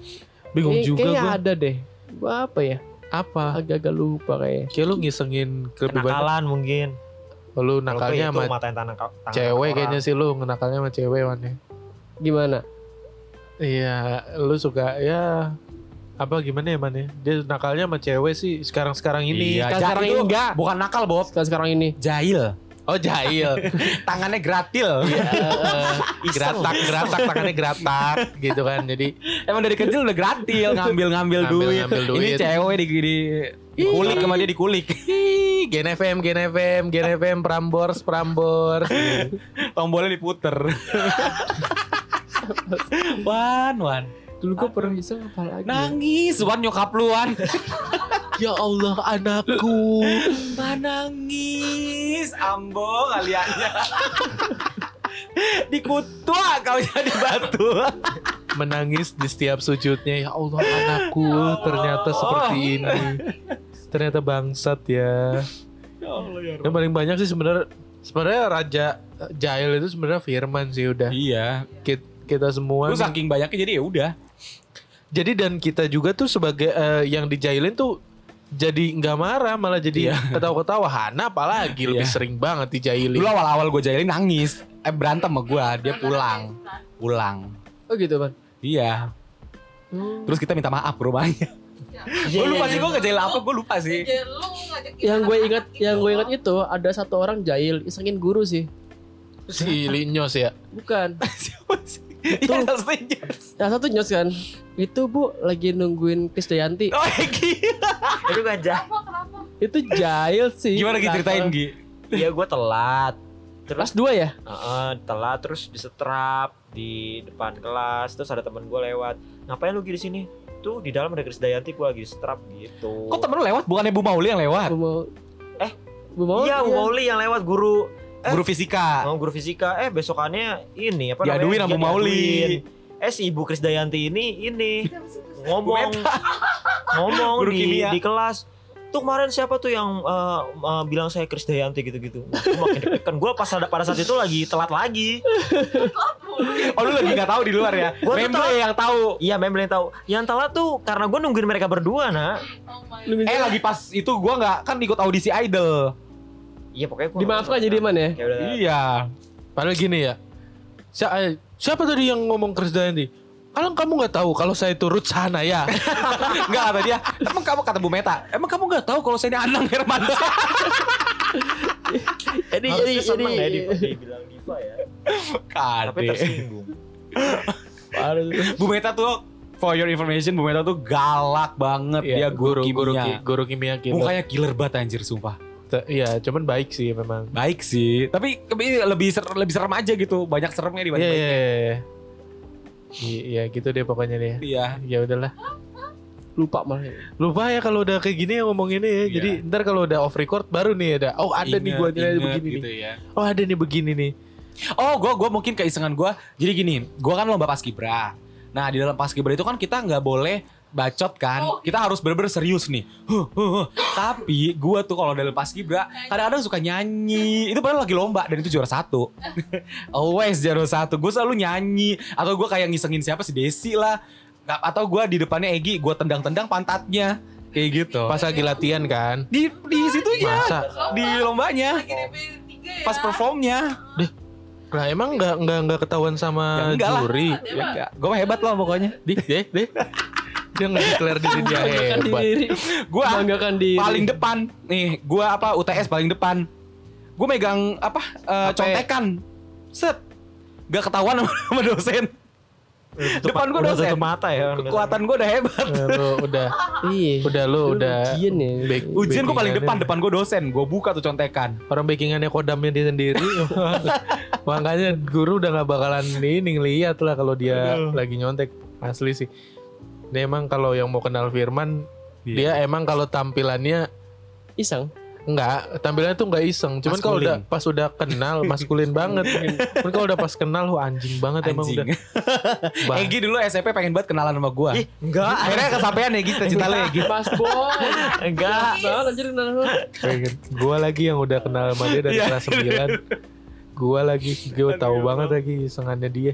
Speaker 1: Bingung
Speaker 2: Kayak-
Speaker 1: juga
Speaker 2: kayaknya
Speaker 1: gue.
Speaker 2: ada deh. Gua apa ya?
Speaker 1: Apa?
Speaker 2: Agak-agak lupa kayak.
Speaker 1: Kayak lu ngisengin ke lebih banyak.
Speaker 4: Kenakalan mungkin.
Speaker 1: Lu nakalnya
Speaker 4: gue itu
Speaker 1: sama
Speaker 4: matain tangan tangan
Speaker 1: cewek
Speaker 4: orang.
Speaker 1: kayaknya sih lu ngenakalnya sama cewek Wan ya.
Speaker 2: Gimana?
Speaker 1: Iya, lu suka ya apa gimana ya man ya? Dia nakalnya sama cewek sih sekarang-sekarang ini.
Speaker 3: Iya,
Speaker 2: Sekarang sekarang ini enggak.
Speaker 3: Bukan nakal Bob,
Speaker 2: Sekarang sekarang ini.
Speaker 3: jahil.
Speaker 1: Oh jahil.
Speaker 3: Tangannya gratil.
Speaker 1: Iya, eh, geratak, geratak tangannya geratak gitu kan. Jadi
Speaker 3: Emang dari kecil udah gratil ngambil-ngambil duit.
Speaker 1: Ngambil-ngambil duit.
Speaker 3: Ini cewek di, di dikulik sama dia dikulik.
Speaker 1: Ih, Gen FM, Gen FM, Gen FM, Prambors, Prambors.
Speaker 3: Tombolnya diputer. wan, wan.
Speaker 2: Dulu gua pernah iseng apa lagi?
Speaker 3: Nangis, wan nyokap lu, wan.
Speaker 1: Ya Allah anakku.
Speaker 3: Nangis, ambo kaliannya. Dikutua kau jadi batu.
Speaker 1: Menangis di setiap sujudnya. Ya Allah anakku ternyata seperti ini. Ternyata bangsat ya.
Speaker 3: Ya Allah ya
Speaker 1: Yang paling banyak sih sebenarnya sebenarnya raja jahil itu sebenarnya Firman sih udah.
Speaker 3: Iya.
Speaker 1: Kit- Kita semua
Speaker 3: Lu saking banyaknya jadi ya udah.
Speaker 1: Jadi dan kita juga tuh sebagai eh, yang dijailin tuh jadi nggak marah malah jadi
Speaker 3: Iya.
Speaker 1: ketawa-ketawa Hana apalagi lebih
Speaker 3: Iya.
Speaker 1: sering banget dijailin.
Speaker 3: Dulu awal-awal gue jahilin nangis. Eh berantem sama gue, dia pulang. Pulang.
Speaker 2: Oh gitu kan.
Speaker 3: Iya. Terus kita minta maaf ke rumahnya.
Speaker 4: Iya,
Speaker 3: gue lupa
Speaker 4: iya,
Speaker 3: sih gue ngejail apa, gue lupa sih.
Speaker 2: Yang gue ingat, yang gue ingat itu ada satu orang jahil isengin guru sih.
Speaker 1: si Linyos ya.
Speaker 2: Bukan.
Speaker 3: Siapa sih? Iya.
Speaker 2: Yang satu nyos kan. Itu bu lagi nungguin Krisdayanti.
Speaker 3: Oh, gila.
Speaker 4: Itu gajah.
Speaker 2: Itu jahil sih.
Speaker 3: Gimana Gi ceritain Gi?
Speaker 4: Iya gue telat.
Speaker 2: Kelas
Speaker 4: Terus
Speaker 2: 2 ya?
Speaker 4: Heeh, telat terus disetrap di depan kelas terus ada temen gue lewat ngapain lu di sini tuh di dalam ada Krisdayanti gue lagi setrap gitu
Speaker 3: Kok temen lu lewat? Bukannya Bu Mauli yang lewat?
Speaker 2: Bu mau
Speaker 4: Eh,
Speaker 2: Bu mau
Speaker 4: iya Bu Mauli yang lewat guru Eh.
Speaker 3: Guru fisika.
Speaker 4: mau guru fisika eh besokannya ini apa
Speaker 3: Diaduin
Speaker 4: namanya
Speaker 3: sama Bu Mauli.
Speaker 4: Diaduin. eh si Ibu Krisdayanti ini ini ngomong ngomong
Speaker 3: Guru
Speaker 4: di
Speaker 3: kimia.
Speaker 4: di kelas tuh kemarin siapa tuh yang eh, eh, bilang saya Krisdayanti gitu-gitu Gua makin deg-degan gue pas ada pada saat itu lagi telat lagi
Speaker 3: Oh lu lagi gak tahu di luar ya?
Speaker 4: Gua
Speaker 3: Memble yang tahu.
Speaker 4: Iya, memang yang tahu. Yang telat tuh karena gue nungguin mereka berdua, nak.
Speaker 3: Eh lagi pas itu gua nggak kan ikut audisi idol.
Speaker 4: Iya, pokoknya gue
Speaker 2: Dimaafkan jadi man ya?
Speaker 4: Ya udah.
Speaker 3: Iya.
Speaker 1: Padahal gini ya. Si- eh, siapa tadi yang ngomong Krisdayanti? Kalau kamu nggak tahu kalau saya turut sana ya.
Speaker 3: Enggak kata dia. Emang kamu kata Bu Meta. Emang kamu nggak tahu kalau saya ini Anang Hermansyah?
Speaker 2: Jadi jadi
Speaker 4: ya
Speaker 2: jadi
Speaker 4: di, dibilang diva ya. Tapi
Speaker 3: Kade.
Speaker 4: tersinggung.
Speaker 3: Bu Meta tuh for your information Bu Meta tuh galak banget dia
Speaker 1: Iya,
Speaker 3: guru,
Speaker 1: guru guru
Speaker 3: kimia.
Speaker 1: ki- guru kimia.
Speaker 3: Mukanya killer banget anjir sumpah.
Speaker 1: Iya, cuman baik sih memang.
Speaker 3: Baik sih, tapi lebih ser- lebih serem aja gitu. Banyak seremnya
Speaker 1: Iya,
Speaker 3: dibanding
Speaker 1: iya,
Speaker 3: baiknya.
Speaker 1: iya. iya. Iya, gitu deh pokoknya deh.
Speaker 3: Iya.
Speaker 1: Ya udahlah.
Speaker 2: Lupa malah.
Speaker 1: Lupa ya kalau udah kayak gini ya ngomong ini ya.
Speaker 3: Iya.
Speaker 1: Jadi ntar kalau udah off record baru nih ada. Oh ada nih
Speaker 3: Ingat-
Speaker 1: gua nilai
Speaker 3: ingat
Speaker 1: begini
Speaker 3: gitu
Speaker 1: nih.
Speaker 3: ya.
Speaker 1: Oh ada nih begini nih.
Speaker 3: Oh, gue gua mungkin keisengan gue. Jadi gini, gue kan lomba paskibra. Nah di dalam paskibra itu kan kita nggak boleh bacot kan. Kita harus bener-bener serius nih. Huh, huh, huh. Tapi gue tuh kalau dalam paskibra kadang-kadang suka nyanyi. Itu padahal lagi lomba dan itu juara satu. Always juara satu. Gue selalu nyanyi. Atau gue kayak ngisengin siapa si Desi lah. Atau gue di depannya Egi, gue tendang-tendang pantatnya. Kayak gitu.
Speaker 1: Pas lagi latihan kan.
Speaker 3: di di situnya
Speaker 1: Masa?
Speaker 3: di lombanya pas performnya
Speaker 1: Lah emang nggak nggak nggak ketahuan
Speaker 3: Ya,
Speaker 1: sama
Speaker 3: enggak lah.
Speaker 1: juri.
Speaker 3: ya enggak gue mah hebat lah pokoknya
Speaker 1: Dih, deh, deh. Dia nggak declare diri dia hebat.
Speaker 2: diri.
Speaker 3: gue
Speaker 2: Banggakan diri.
Speaker 3: paling depan nih gue apa UTS paling depan gue megang apa eh,
Speaker 1: Apa?
Speaker 3: contekan set gak ketahuan sama, sama dosen depan gue
Speaker 4: Udah
Speaker 3: dosen
Speaker 4: tutup mata ya.
Speaker 3: kekuatan gue udah hebat
Speaker 1: Eh, Lu udah
Speaker 2: Iya.
Speaker 1: udah lu udah
Speaker 2: Ujian ya.
Speaker 1: back-
Speaker 3: ujian gue paling depan depan gue dosen gue buka tuh contekan
Speaker 1: Orang backingannya kodamnya dia sendiri. Makanya guru udah nggak bakalan ini ngeliat lah kalau dia lagi nyontek asli sih. Dia emang kalau yang mau kenal Firman,
Speaker 3: Iya.
Speaker 1: dia emang kalau tampilannya
Speaker 2: Iseng.
Speaker 1: Enggak, tampilannya tuh enggak iseng. Cuman kalau udah pas udah kenal maskulin banget. Cuman kalau udah pas kenal lu anjing banget emang udah.
Speaker 3: anjing
Speaker 1: Bah.
Speaker 3: Egi dulu SMP pengen banget kenalan sama gue
Speaker 4: Enggak.
Speaker 3: akhirnya kesampaian Egi cita lu Egi
Speaker 2: Mas boy.
Speaker 4: Enggak.
Speaker 2: Banget anjir kenal lu.
Speaker 1: Pengen. Gua lagi yang udah kenal sama dia dari
Speaker 3: Iya.
Speaker 1: kelas 9. Gua lagi, gue tahu banget lagi isengannya dia.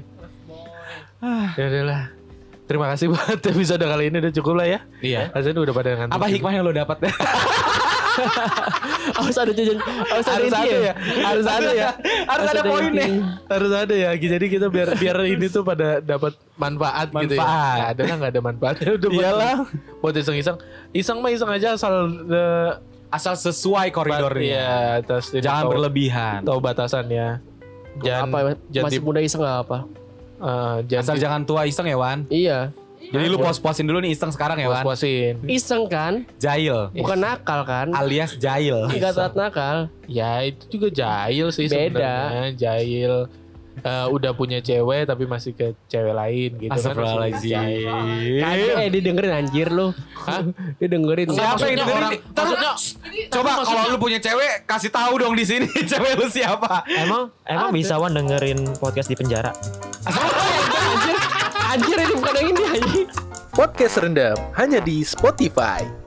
Speaker 1: Ya udahlah. Terima kasih banget episode kali ini udah cukup lah ya.
Speaker 3: iya
Speaker 1: Rasanya udah pada ngantuk.
Speaker 3: apa hikmah yang lo dapat
Speaker 2: Harus ada jajan. Harus ada
Speaker 1: Harus ada ya. Harus ada ya.
Speaker 3: harus ada poinnya.
Speaker 1: Harus ada ya. Jadi kita biar biar ini tuh pada dapat manfaat, gitu ya.
Speaker 3: Manfaat.
Speaker 1: Ada nggak ada manfaatnya udah buat-
Speaker 3: Iyalah.
Speaker 1: Buat iseng-iseng. Iseng mah iseng aja asal eh,
Speaker 3: asal sesuai koridornya
Speaker 1: Iya, atas ini
Speaker 3: jangan
Speaker 1: tahu-
Speaker 3: berlebihan
Speaker 1: Tahu batasannya. Jangan
Speaker 2: apa
Speaker 1: jangan
Speaker 2: masih muda iseng nggak apa?
Speaker 1: Eh, jangan
Speaker 3: asal jangan tua iseng ya Wan
Speaker 2: Iya.
Speaker 3: jadi lu puas-puasin dulu nih iseng sekarang ya Wan
Speaker 1: puas-puasin.
Speaker 2: Iseng kan?
Speaker 3: Jail
Speaker 2: Bukan nakal kan?
Speaker 3: alias jail
Speaker 2: Enggak saat nakal.
Speaker 1: Ya itu juga jahil sih
Speaker 2: Beda.
Speaker 1: sebenarnya. Jahil eh, udah punya cewek tapi masih ke cewek lain gitu kan.
Speaker 3: Astagfirullahaladzim
Speaker 2: Kagak eh dia dengerin anjir lu. Hah? Dia dengerin.
Speaker 3: Siapa yang
Speaker 1: Maksudnya
Speaker 3: dengerin?
Speaker 1: orang-
Speaker 3: Ntar lu- Coba kalau lu punya cewek kasih tahu dong di sini cewek lu siapa.
Speaker 4: Emang emang bisa Wan dengerin podcast di penjara?
Speaker 1: Podcast rendam hanya di Spotify.